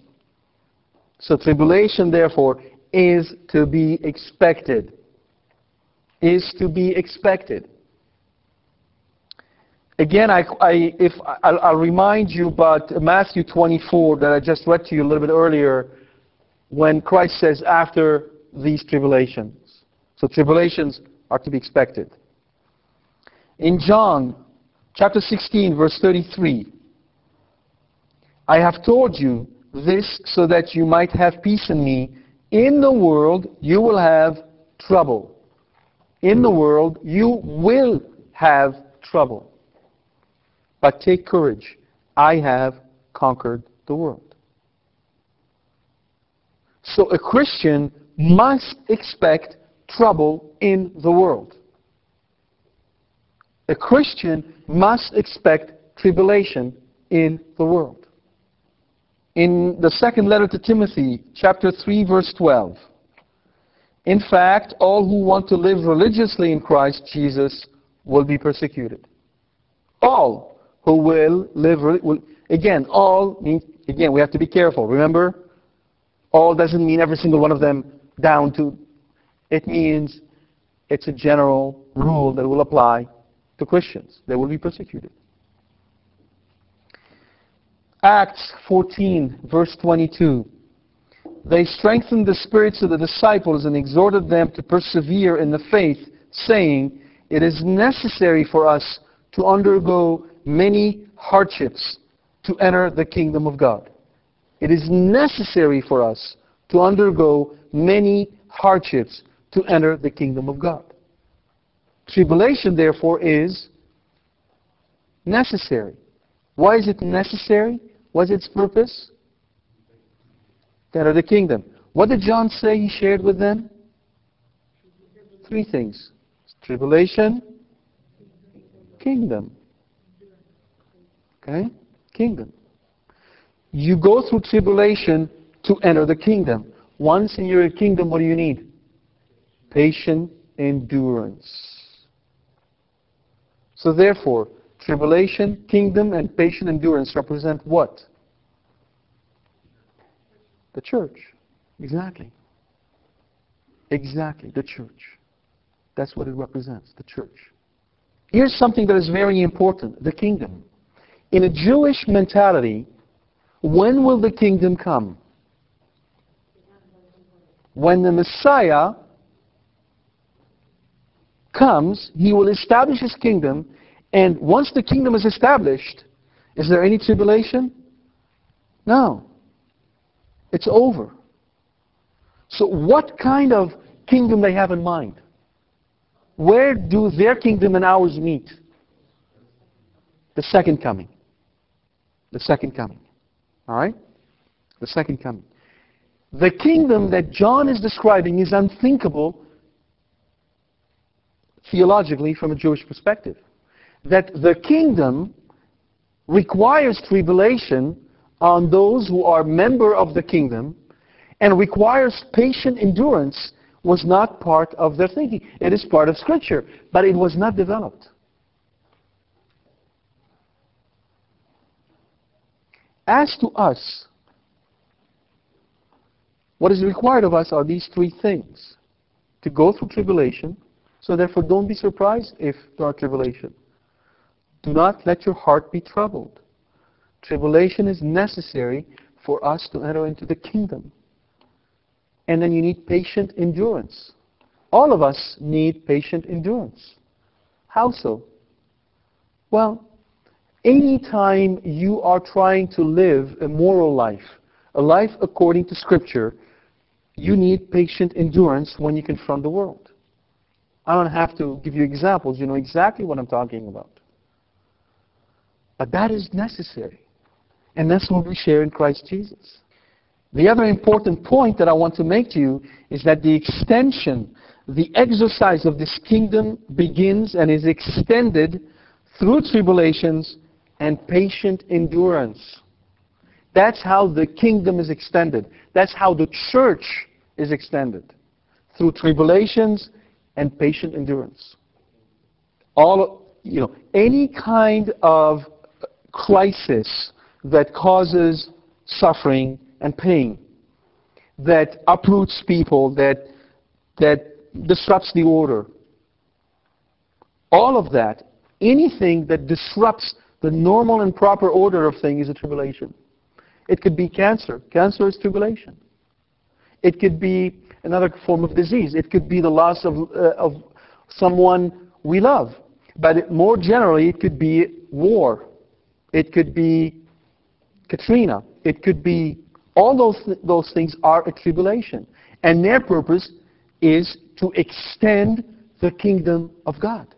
So tribulation, therefore, is to be expected. Is to be expected. Again, I, I, if, I'll, I'll remind you about Matthew 24 that I just read to you a little bit earlier when Christ says, after these tribulations. So tribulations are to be expected. In John chapter 16, verse 33, I have told you this so that you might have peace in me. In the world you will have trouble. In the world you will have trouble. But take courage. I have conquered the world. So a Christian must expect trouble in the world. A Christian must expect tribulation in the world. In the second letter to Timothy, chapter 3, verse 12, in fact, all who want to live religiously in Christ Jesus will be persecuted. All who will live. Will, again, all means, again, we have to be careful. Remember, all doesn't mean every single one of them down to. It means it's a general rule that will apply to Christians. They will be persecuted. Acts 14, verse 22. They strengthened the spirits of the disciples and exhorted them to persevere in the faith, saying, It is necessary for us to undergo many hardships to enter the kingdom of God. It is necessary for us to undergo many hardships to enter the kingdom of God. Tribulation, therefore, is necessary. Why is it necessary? What's its purpose? To enter the kingdom. What did John say he shared with them? Three things tribulation, kingdom. Okay? Kingdom. You go through tribulation to enter the kingdom. Once in your kingdom, what do you need? Patient endurance. So therefore, tribulation, kingdom, and patient endurance represent what? The church. Exactly. Exactly, the church. That's what it represents, the church. Here's something that is very important the kingdom. In a Jewish mentality, when will the kingdom come? When the Messiah comes, he will establish his kingdom, and once the kingdom is established, is there any tribulation? No. It's over. So what kind of kingdom they have in mind? Where do their kingdom and ours meet? The second coming. The second coming. All right? The second coming. The kingdom that John is describing is unthinkable theologically from a Jewish perspective. That the kingdom requires tribulation on those who are member of the kingdom and requires patient endurance was not part of their thinking. It is part of Scripture, but it was not developed. As to us, what is required of us are these three things to go through tribulation. So, therefore, don't be surprised if there are tribulation. Do not let your heart be troubled. Tribulation is necessary for us to enter into the kingdom. And then you need patient endurance. All of us need patient endurance. How so? Well, anytime you are trying to live a moral life, a life according to Scripture, you need patient endurance when you confront the world. I don't have to give you examples. You know exactly what I'm talking about. But that is necessary. And that's what we share in Christ Jesus. The other important point that I want to make to you is that the extension, the exercise of this kingdom begins and is extended through tribulations and patient endurance. That's how the kingdom is extended. That's how the church is extended. Through tribulations and patient endurance. All, you know, any kind of crisis that causes suffering and pain, that uproots people, that, that disrupts the order. All of that, anything that disrupts the normal and proper order of things is a tribulation. It could be cancer. Cancer is tribulation. It could be another form of disease. It could be the loss of, uh, of someone we love. But it, more generally, it could be war. It could be Katrina. It could be all those, th- those things are a tribulation. And their purpose is to extend the kingdom of God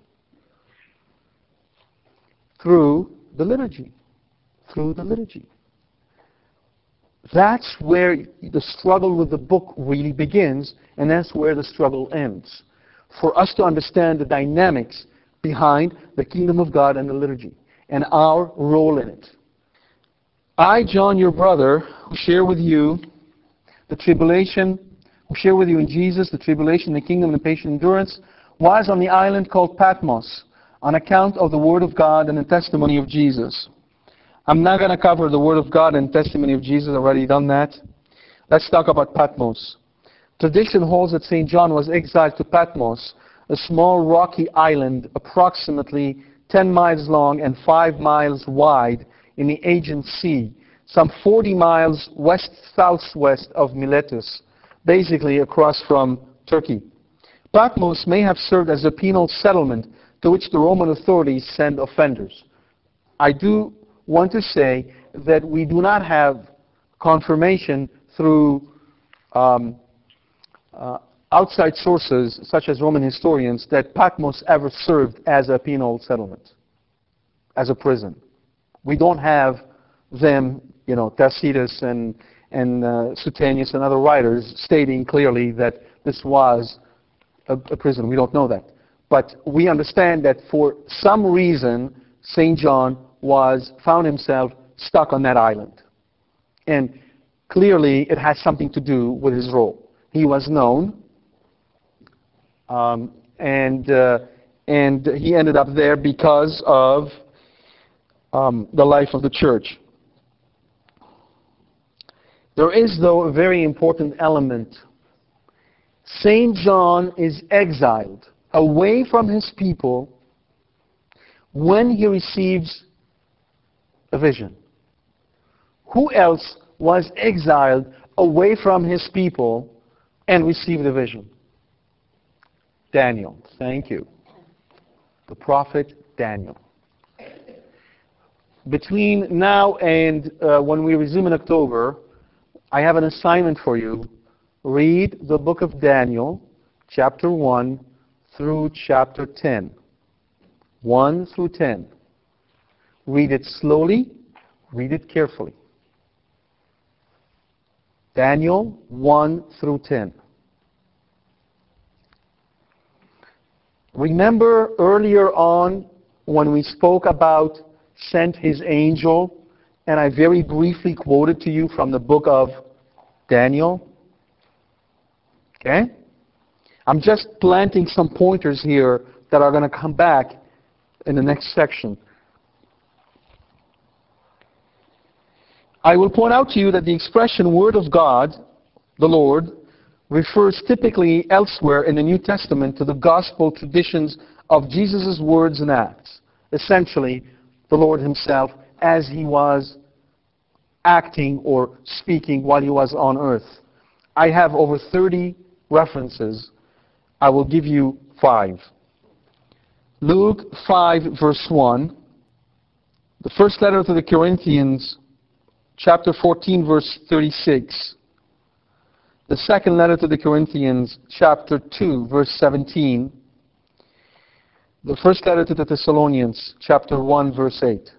through the liturgy. Through the liturgy. That's where the struggle with the book really begins, and that's where the struggle ends. For us to understand the dynamics behind the kingdom of God and the liturgy, and our role in it. I, John, your brother, who share with you the tribulation, who share with you in Jesus the tribulation, the kingdom, and the patient endurance, was on the island called Patmos on account of the Word of God and the testimony of Jesus. I'm not going to cover the Word of God and testimony of Jesus, I've already done that. Let's talk about Patmos. Tradition holds that St. John was exiled to Patmos, a small rocky island approximately 10 miles long and 5 miles wide in the Aegean Sea, some 40 miles west-southwest of Miletus, basically across from Turkey. Patmos may have served as a penal settlement to which the Roman authorities send offenders. I do want to say that we do not have confirmation through um, uh, outside sources, such as Roman historians, that Patmos ever served as a penal settlement, as a prison. We don't have them, you know, Tacitus and, and uh, Suetonius and other writers stating clearly that this was a, a prison. We don't know that. But we understand that for some reason, St. John was found himself stuck on that island. And clearly it has something to do with his role. He was known, um, and, uh, and he ended up there because of um, the life of the church. There is, though, a very important element. St. John is exiled away from his people when he receives a vision. Who else was exiled away from his people and received a vision? Daniel. Thank you. The prophet Daniel between now and uh, when we resume in October, I have an assignment for you. Read the book of Daniel, chapter 1 through chapter 10. 1 through 10. Read it slowly, read it carefully. Daniel 1 through 10. Remember earlier on when we spoke about sent his angel, and I very briefly quoted to you from the book of Daniel? Okay? I'm just planting some pointers here that are going to come back in the next section. I will point out to you that the expression Word of God, the Lord, refers typically elsewhere in the New Testament to the gospel traditions of Jesus' words and acts. Essentially, the Lord Himself as He was acting or speaking while He was on earth. I have over 30 references. I will give you five. Luke 5, verse 1. The first letter to the Corinthians, chapter 14, verse 36. The second letter to the Corinthians, chapter 2, verse 17. The first letter to the Thessalonians, chapter 1, verse 8.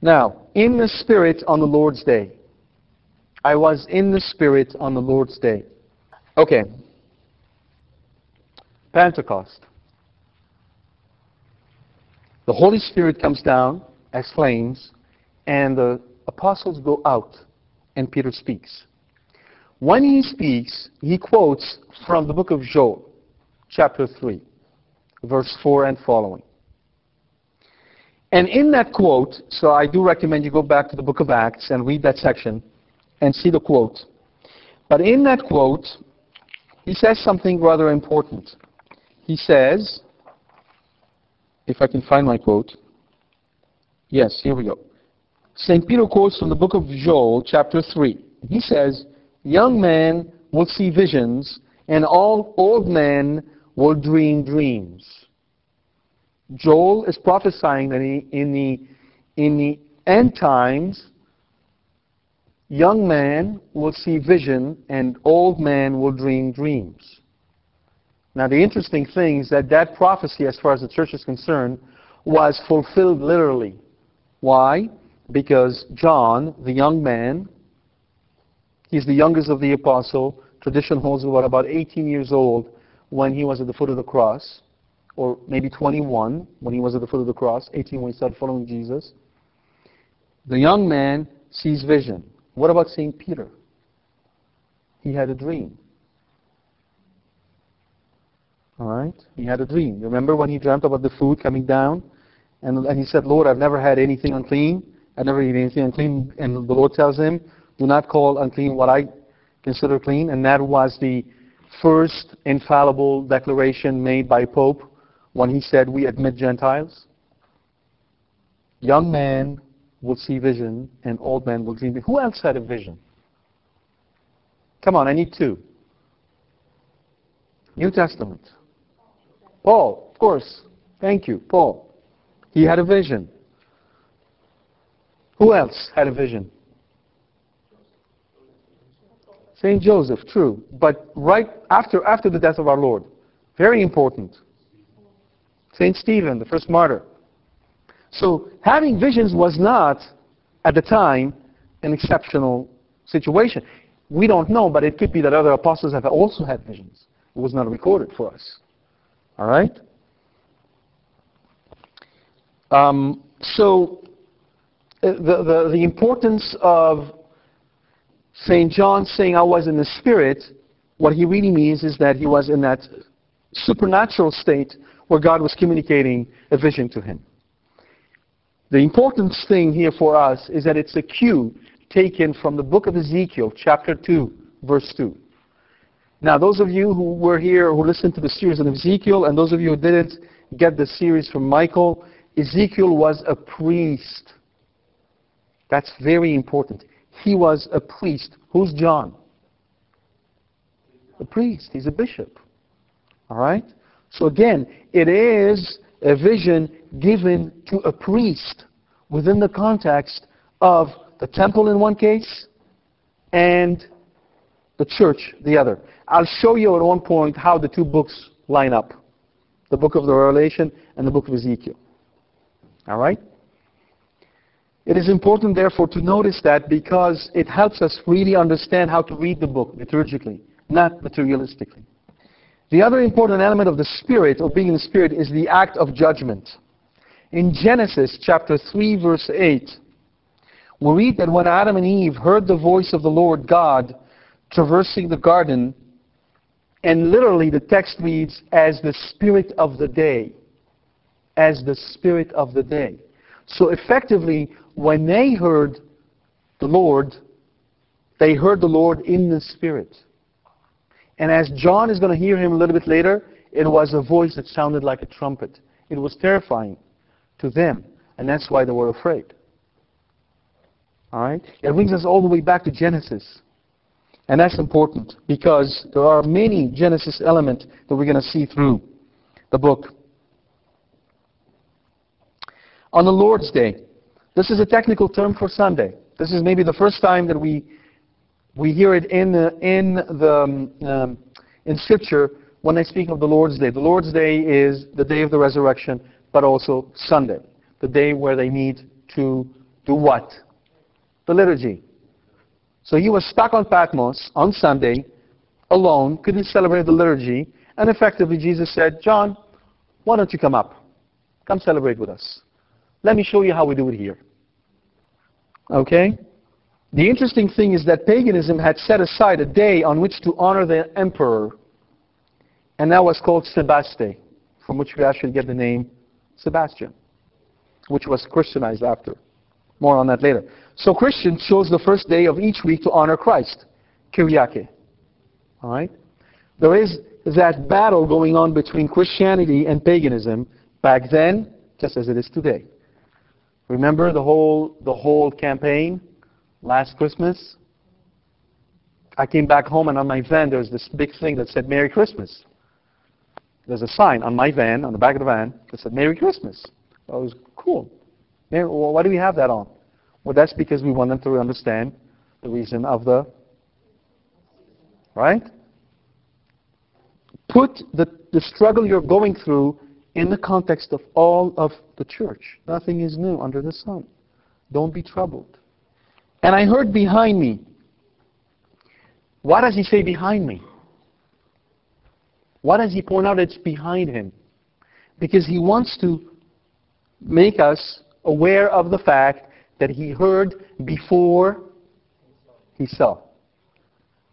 Now, in the Spirit on the Lord's day. I was in the Spirit on the Lord's day. Okay. Pentecost. The Holy Spirit comes down as flames, and the apostles go out, and Peter speaks. When he speaks, he quotes from the book of Joel, chapter 3, verse 4 and following. And in that quote, so I do recommend you go back to the book of Acts and read that section and see the quote. But in that quote, he says something rather important. He says, if I can find my quote, yes, here we go. St. Peter quotes from the book of Joel, chapter 3. He says, Young men will see visions, and all old men will dream dreams. Joel is prophesying that in the, in the end times, young man will see vision and old man will dream dreams. Now, the interesting thing is that that prophecy, as far as the church is concerned, was fulfilled literally. Why? Because John, the young man, he's the youngest of the apostle. Tradition holds he was about 18 years old when he was at the foot of the cross, or maybe 21 when he was at the foot of the cross, 18 when he started following Jesus. The young man sees vision. What about St. Peter? He had a dream. All right? He had a dream. You Remember when he dreamt about the food coming down? And, and he said, Lord, I've never had anything unclean. I've never eaten anything unclean. And the Lord tells him, do not call unclean what I consider clean. And that was the first infallible declaration made by Pope when he said, we admit Gentiles. Young man will see vision, and old men will dream. Who else had a vision? Come on, I need two. New Testament. Paul, of course. Thank you, Paul. He had a vision. Who else had a vision? Saint Joseph, true. But right after, after the death of our Lord. Very important. Saint Stephen, the first martyr. So having visions was not, at the time, an exceptional situation. We don't know, but it could be that other apostles have also had visions. It was not recorded for us. All right? Um, so uh, the, the, the importance of St. John saying I was in the Spirit, what he really means is that he was in that supernatural state where God was communicating a vision to him. The important thing here for us is that it's a cue taken from the book of Ezekiel, chapter 2, verse 2. Now, those of you who were here who listened to the series on Ezekiel, and those of you who didn't get the series from Michael, Ezekiel was a priest. That's very important. He was a priest. Who's John? A priest. He's a bishop. All right? So again, it is a vision given to a priest within the context of the temple in one case and the church the other. I'll show you at one point how the two books line up. The book of the Revelation and the book of Ezekiel. All right? It is important, therefore, to notice that because it helps us really understand how to read the book liturgically, not materialistically. The other important element of the Spirit, of being in the Spirit, is the act of judgment. In Genesis chapter 3, verse 8, we read that when Adam and Eve heard the voice of the Lord God traversing the garden, and literally the text reads, as the Spirit of the day. As the Spirit of the day. So effectively, when they heard the Lord, they heard the Lord in the Spirit. And as John is going to hear him a little bit later, it was a voice that sounded like a trumpet. It was terrifying to them, and that's why they were afraid. All right? It brings us all the way back to Genesis. And that's important because there are many Genesis elements that we're going to see through the book. On the Lord's Day, this is a technical term for Sunday. This is maybe the first time that we we hear it in the, in the um, um, in Scripture when they speak of the Lord's Day. The Lord's Day is the day of the resurrection, but also Sunday, the day where they need to do what? The liturgy. So he was stuck on Patmos on Sunday, alone, couldn't celebrate the liturgy, and effectively Jesus said, John, why don't you come up? Come celebrate with us. Let me show you how we do it here. Okay? The interesting thing is that paganism had set aside a day on which to honor the emperor, and that was called Sebaste, from which we actually get the name Sebastian, which was Christianized after. More on that later. So Christians chose the first day of each week to honor Christ, Kyriake. All right? There is that battle going on between Christianity and paganism back then, just as it is today. Remember the whole the whole campaign last Christmas, I came back home and on my van there was this big thing that said Merry Christmas. There's a sign on my van, on the back of the van, that said Merry Christmas. It was cool. well, why do we have that on? Well, that's because we want them to understand the reason of the. Right? Put the, the struggle you're going through in the context of all of the church. Nothing is new under the sun. Don't be troubled. And I heard behind me. Why does he say behind me? Why does he point out it's behind him? Because he wants to make us aware of the fact that he heard before he saw.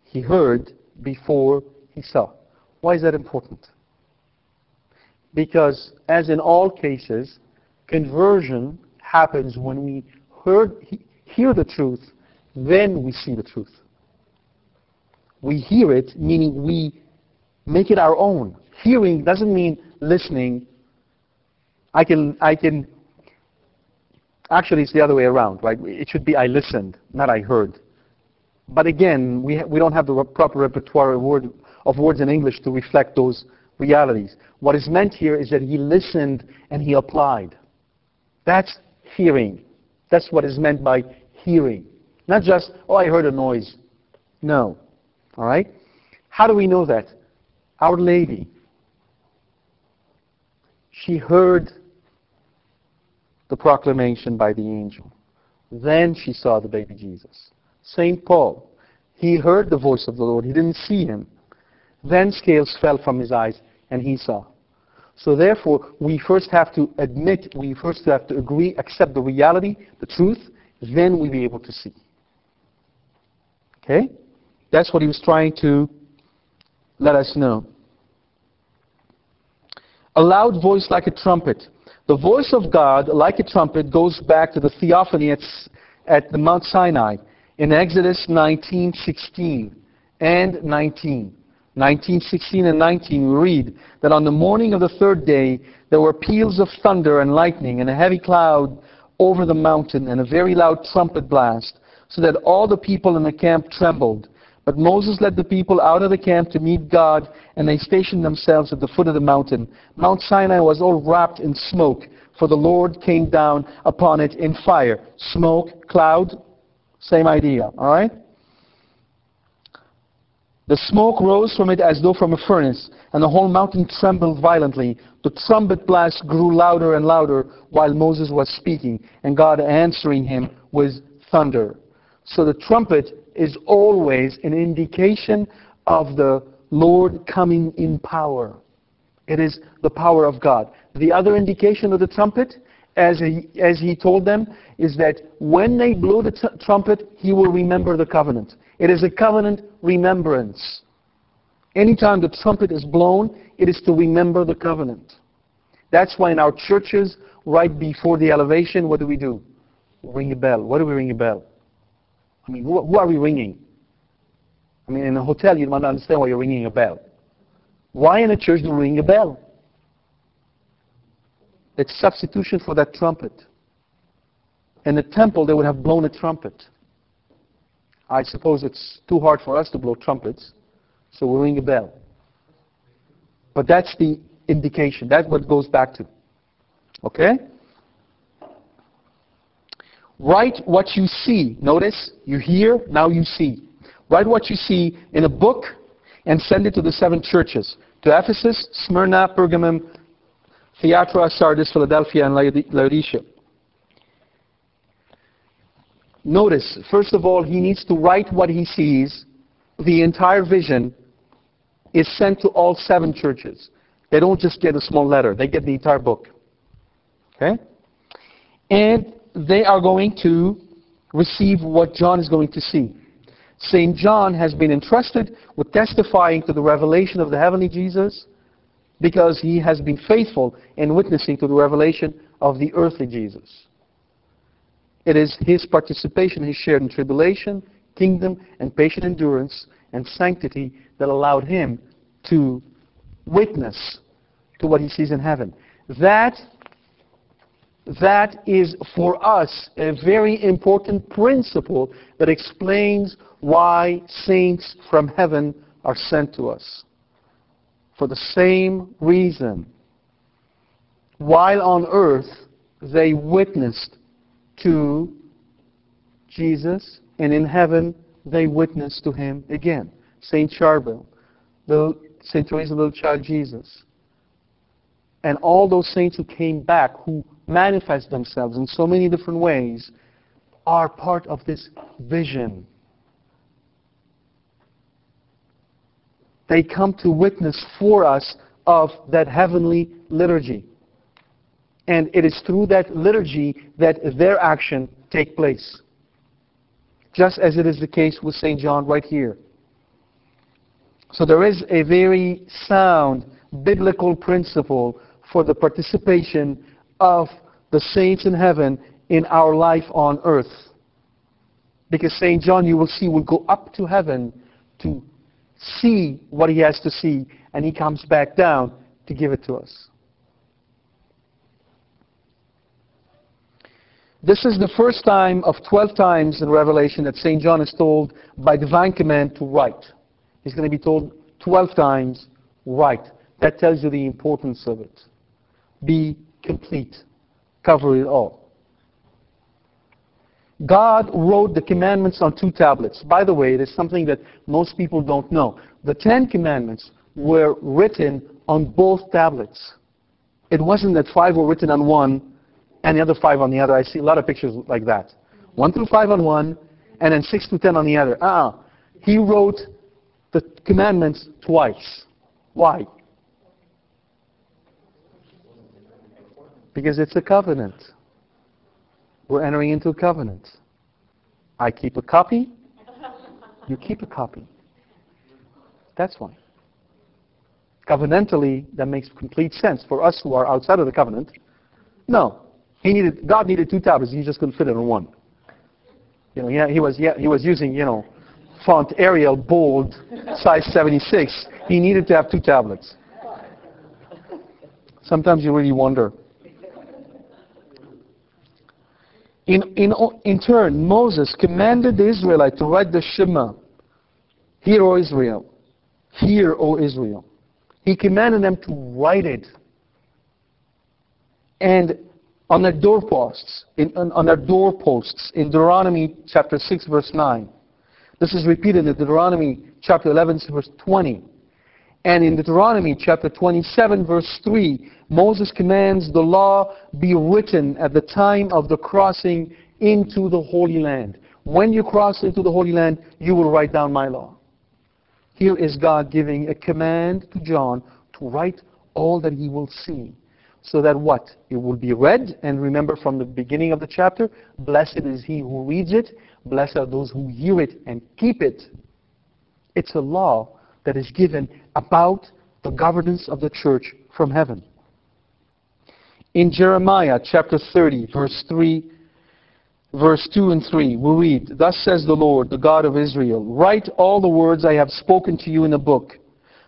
He heard before he saw. Why is that important? Because, as in all cases, conversion happens when we heard, hear the truth, then we see the truth. We hear it, meaning we make it our own. Hearing doesn't mean listening. I can, I can, actually it's the other way around, right? It should be I listened, not I heard. But again, we, ha- we don't have the proper repertoire of, word, of words in English to reflect those realities. What is meant here is that he listened and he applied. That's hearing. That's what is meant by hearing. Not just, oh, I heard a noise. No. All right? How do we know that? Our Lady, she heard the proclamation by the angel. Then she saw the baby Jesus. St. Paul, he heard the voice of the Lord. He didn't see him. Then scales fell from his eyes, and he saw. So therefore, we first have to admit, we first have to agree, accept the reality, the truth, then we'll be able to see. Okay? That's what he was trying to let us know. A loud voice like a trumpet. The voice of God, like a trumpet, goes back to the theophany at, at the Mount Sinai in Exodus 19:16 and 19. 19:16 and 19 we read that on the morning of the third day there were peals of thunder and lightning and a heavy cloud over the mountain and a very loud trumpet blast, so that all the people in the camp trembled. But Moses led the people out of the camp to meet God, and they stationed themselves at the foot of the mountain. Mount Sinai was all wrapped in smoke, for the Lord came down upon it in fire. Smoke, cloud, same idea, all right? The smoke rose from it as though from a furnace, and the whole mountain trembled violently. The trumpet blast grew louder and louder while Moses was speaking, and God answering him with thunder. So the trumpet is always an indication of the Lord coming in power. It is the power of God. The other indication of the trumpet, as he, as he told them, is that when they blow the t- trumpet, he will remember the covenant. It is a covenant remembrance. Anytime the trumpet is blown, it is to remember the covenant. That's why in our churches, right before the elevation, what do we do? Ring a bell. What do we ring a bell? I mean, who, who are we ringing? I mean, in a hotel, you might not understand why you're ringing a bell. Why in a church do we ring a bell? It's substitution for that trumpet. In the temple, they would have blown a trumpet. I suppose it's too hard for us to blow trumpets, so we'll ring a bell. But that's the indication. That's what goes back to. Okay? Write what you see. Notice, you hear, now you see. Write what you see in a book and send it to the seven churches to Ephesus, Smyrna, Pergamum, Thyatira, Sardis, Philadelphia, and Laodicea. Notice, first of all, he needs to write what he sees. The entire vision is sent to all seven churches. They don't just get a small letter, they get the entire book. Okay? And they are going to receive what John is going to see. St. John has been entrusted with testifying to the revelation of the heavenly Jesus because he has been faithful in witnessing to the revelation of the earthly Jesus. It is his participation, his share in tribulation, kingdom, and patient endurance and sanctity that allowed him to witness to what he sees in heaven. That, that is for us a very important principle that explains why saints from heaven are sent to us. For the same reason. While on earth, they witnessed to Jesus, and in heaven they witness to him again. Saint Charbel, the Saint Teresa, little child Jesus, and all those saints who came back, who manifest themselves in so many different ways, are part of this vision. They come to witness for us of that heavenly liturgy. And it is through that liturgy that their action take place. Just as it is the case with St. John right here. So there is a very sound biblical principle for the participation of the saints in heaven in our life on earth. Because St. John, you will see, will go up to heaven to see what he has to see, and he comes back down to give it to us. This is the first time of 12 times in Revelation that St. John is told by divine command to write. He's going to be told 12 times, write. That tells you the importance of it. Be complete. Cover it all. God wrote the commandments on two tablets. By the way, it is something that most people don't know. The Ten Commandments were written on both tablets. It wasn't that five were written on one and the other five on the other. I see a lot of pictures like that. One through five on one, and then six to ten on the other. Ah, he wrote the commandments twice. Why? Because it's a covenant. We're entering into a covenant. I keep a copy, you keep a copy. That's why. Covenantally, that makes complete sense. For us who are outside of the covenant, no. He needed, God needed two tablets. He just couldn't fit it on one. You know, yeah, he was, yeah, he was using, you know, font Arial, bold, size 76. He needed to have two tablets. Sometimes you really wonder. In, in, in turn, Moses commanded the Israelites to write the Shema. Hear, O Israel. Hear, O Israel. He commanded them to write it. And on their doorposts, in, on, on their doorposts in Deuteronomy chapter 6, verse 9. This is repeated in Deuteronomy chapter 11, verse 20. And in Deuteronomy chapter 27, verse 3, Moses commands the law be written at the time of the crossing into the Holy Land. When you cross into the Holy Land, you will write down my law. Here is God giving a command to John to write all that he will see. So that what? It will be read, and remember from the beginning of the chapter, blessed is he who reads it, blessed are those who hear it and keep it. It's a law that is given about the governance of the church from heaven. In Jeremiah chapter 30, verse 3, verse 2 and 3, we read, Thus says the Lord, the God of Israel, Write all the words I have spoken to you in a book.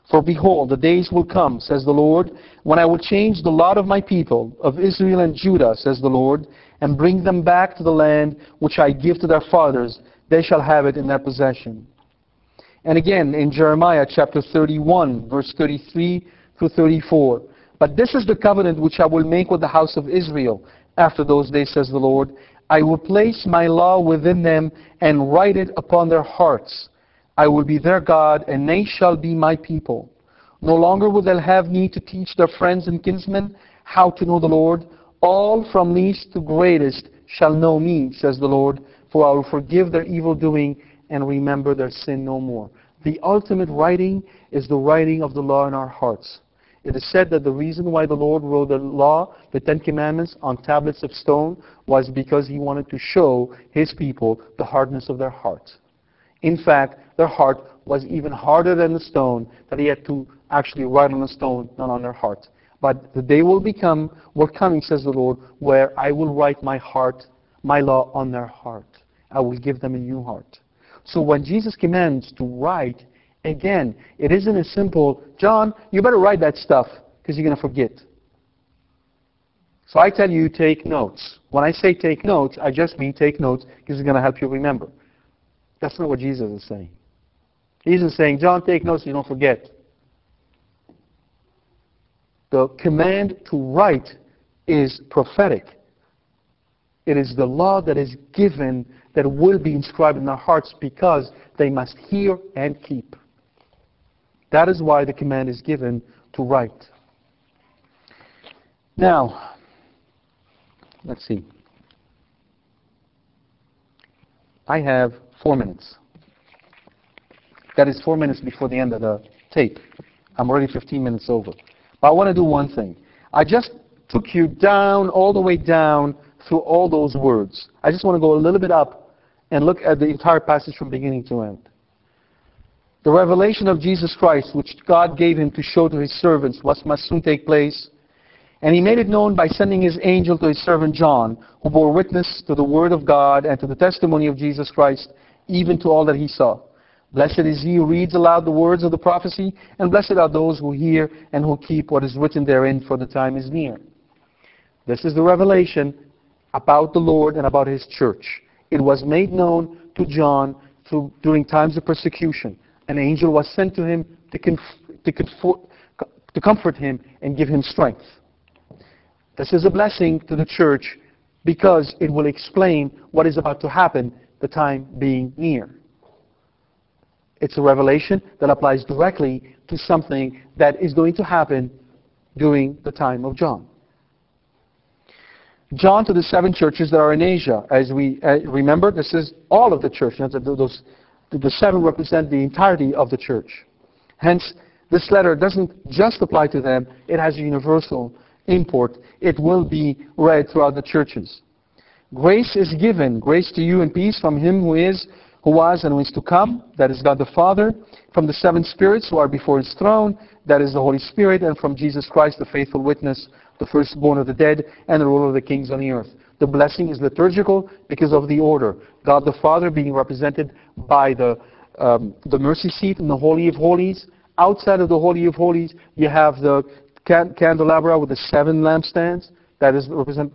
For behold, the days will come, says the Lord, when I will change the lot of my people, of Israel and Judah, says the Lord, and bring them back to the land which I give to their fathers. They shall have it in their possession. And again, in Jeremiah chapter 31, verse 33 through 34. But this is the covenant which I will make with the house of Israel after those days, says the Lord. I will place my law within them and write it upon their hearts. I will be their God, and they shall be my people. No longer will they have need to teach their friends and kinsmen how to know the Lord. All from least to greatest shall know me, says the Lord, for I will forgive their evil doing and remember their sin no more. The ultimate writing is the writing of the law in our hearts. It is said that the reason why the Lord wrote the law, the Ten Commandments, on tablets of stone was because he wanted to show his people the hardness of their heart. In fact, their heart was even harder than the stone that he had to actually write on the stone, not on their heart. But the day will become, will coming, says the Lord, where I will write my heart, my law on their heart. I will give them a new heart. So when Jesus commands to write, again, it isn't a simple, John, you better write that stuff because you're going to forget. So I tell you, take notes. When I say take notes, I just mean take notes because it's going to help you remember. That's not what Jesus is saying. Jesus is saying, John, take notes so you don't forget. The command to write is prophetic. It is the law that is given that will be inscribed in their hearts because they must hear and keep. That is why the command is given to write. Now, let's see. I have four minutes. That is four minutes before the end of the tape. I'm already 15 minutes over. But I want to do one thing. I just took you down, all the way down, through all those words. I just want to go a little bit up and look at the entire passage from beginning to end. The revelation of Jesus Christ, which God gave him to show to his servants, what must soon take place. And he made it known by sending his angel to his servant John, who bore witness to the word of God and to the testimony of Jesus Christ, even to all that he saw. Blessed is he who reads aloud the words of the prophecy, and blessed are those who hear and who keep what is written therein, for the time is near. This is the revelation about the Lord and about his church. It was made known to John through, during times of persecution. An angel was sent to him to, to, to comfort him and give him strength. This is a blessing to the church because it will explain what is about to happen, the time being near. It's a revelation that applies directly to something that is going to happen during the time of John. John to the seven churches that are in Asia. As we uh, remember, this is all of the church. Those, the seven represent the entirety of the church. Hence, this letter doesn't just apply to them, it has a universal import. It will be read throughout the churches. Grace is given, grace to you and peace from him who is, who was, and who is to come, that is God the Father, from the seven spirits who are before his throne, that is the Holy Spirit, and from Jesus Christ, the faithful witness, the firstborn of the dead, and the ruler of the kings on the earth. The blessing is liturgical because of the order. God the Father being represented by the, um, the mercy seat in the Holy of Holies. Outside of the Holy of Holies, you have the can- candelabra with the seven lampstands. That is represent,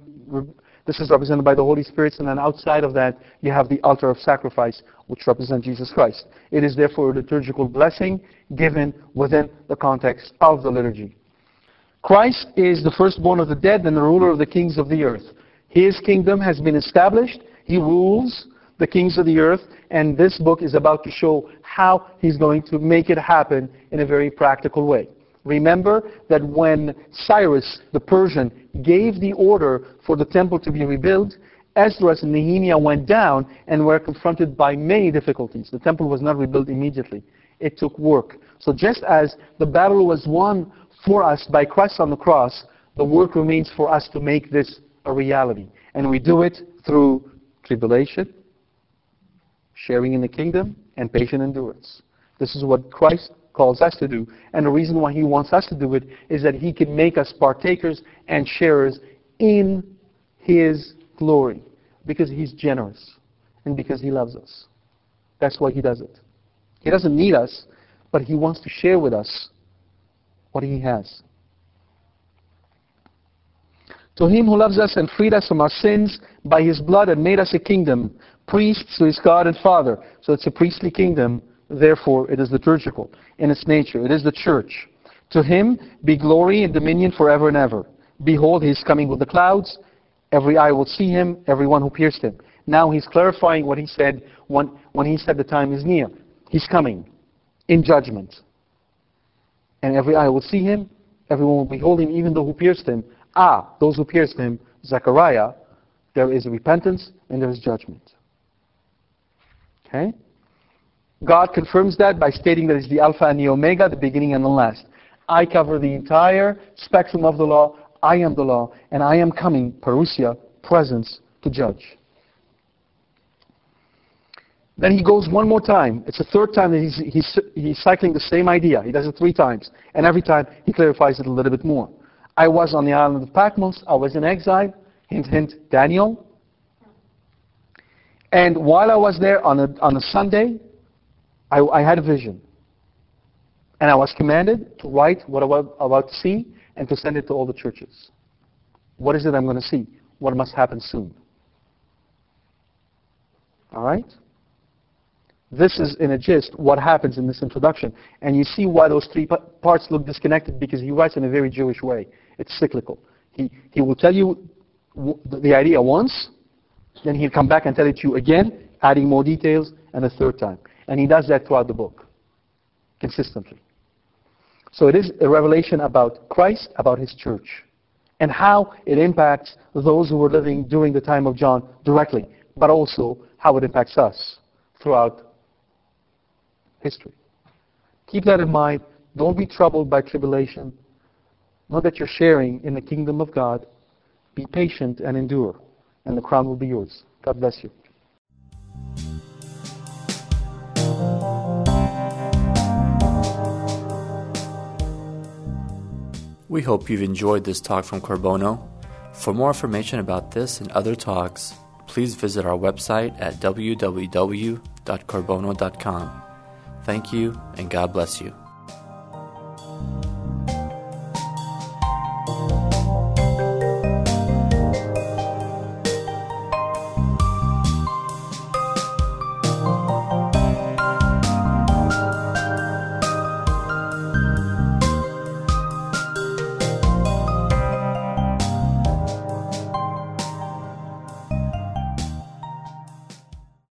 this is represented by the Holy Spirit, and then outside of that, you have the altar of sacrifice, which represents Jesus Christ. It is therefore a liturgical blessing given within the context of the liturgy. Christ is the firstborn of the dead and the ruler of the kings of the earth. His kingdom has been established. He rules. the kings of the earth, and this book is about to show how he's going to make it happen in a very practical way. Remember that when Cyrus the Persian gave the order for the temple to be rebuilt, Esdras and Nehemiah went down and were confronted by many difficulties. The temple was not rebuilt immediately. It took work. So just as the battle was won for us by Christ on the cross, the work remains for us to make this a reality. And we do it through tribulation, sharing in the kingdom, and patient endurance. This is what Christ calls us to do. And the reason why he wants us to do it is that he can make us partakers and sharers in his glory because he's generous and because he loves us. That's why he does it. He doesn't need us, but he wants to share with us what he has. To him who loves us and freed us from our sins by his blood and made us a kingdom, priests to his God and Father. So it's a priestly kingdom, therefore it is liturgical in its nature. It is the church. To him be glory and dominion forever and ever. Behold, he is coming with the clouds. Every eye will see him, everyone who pierced him. Now he's clarifying what he said when, when he said the time is near. He's coming in judgment. And every eye will see him, everyone will behold him, even though who pierced him. Ah, those who pierced him, Zechariah, there is repentance and there is judgment. Okay? God confirms that by stating that it's the Alpha and the Omega, the beginning and the last. I cover the entire spectrum of the law. I am the law, and I am coming, parousia, presence, to judge. Then he goes one more time. It's the third time that he's, he's, he's cycling the same idea. He does it three times. And every time he clarifies it a little bit more. I was on the island of Patmos. I was in exile. Hint, hint, Daniel. And while I was there on a, on a Sunday, I, I had a vision. And I was commanded to write what I was about to see and to send it to all the churches. What is it I'm going to see? What must happen soon? All right? This is, in a gist, what happens in this introduction. And you see why those three parts look disconnected because he writes in a very Jewish way. It's cyclical. He, he will tell you the idea once, then he'll come back and tell it to you again, adding more details, and a third time. And he does that throughout the book, consistently. So it is a revelation about Christ, about his church, and how it impacts those who were living during the time of John directly, but also how it impacts us throughout history. Keep that in mind. Don't be troubled by tribulation. Know that you're sharing in the kingdom of God. Be patient and endure, and the crown will be yours. God bless you. We hope you've enjoyed this talk from Korbono. For more information about this and other talks, please visit our website at www.korbono.com. Thank you, and God bless you.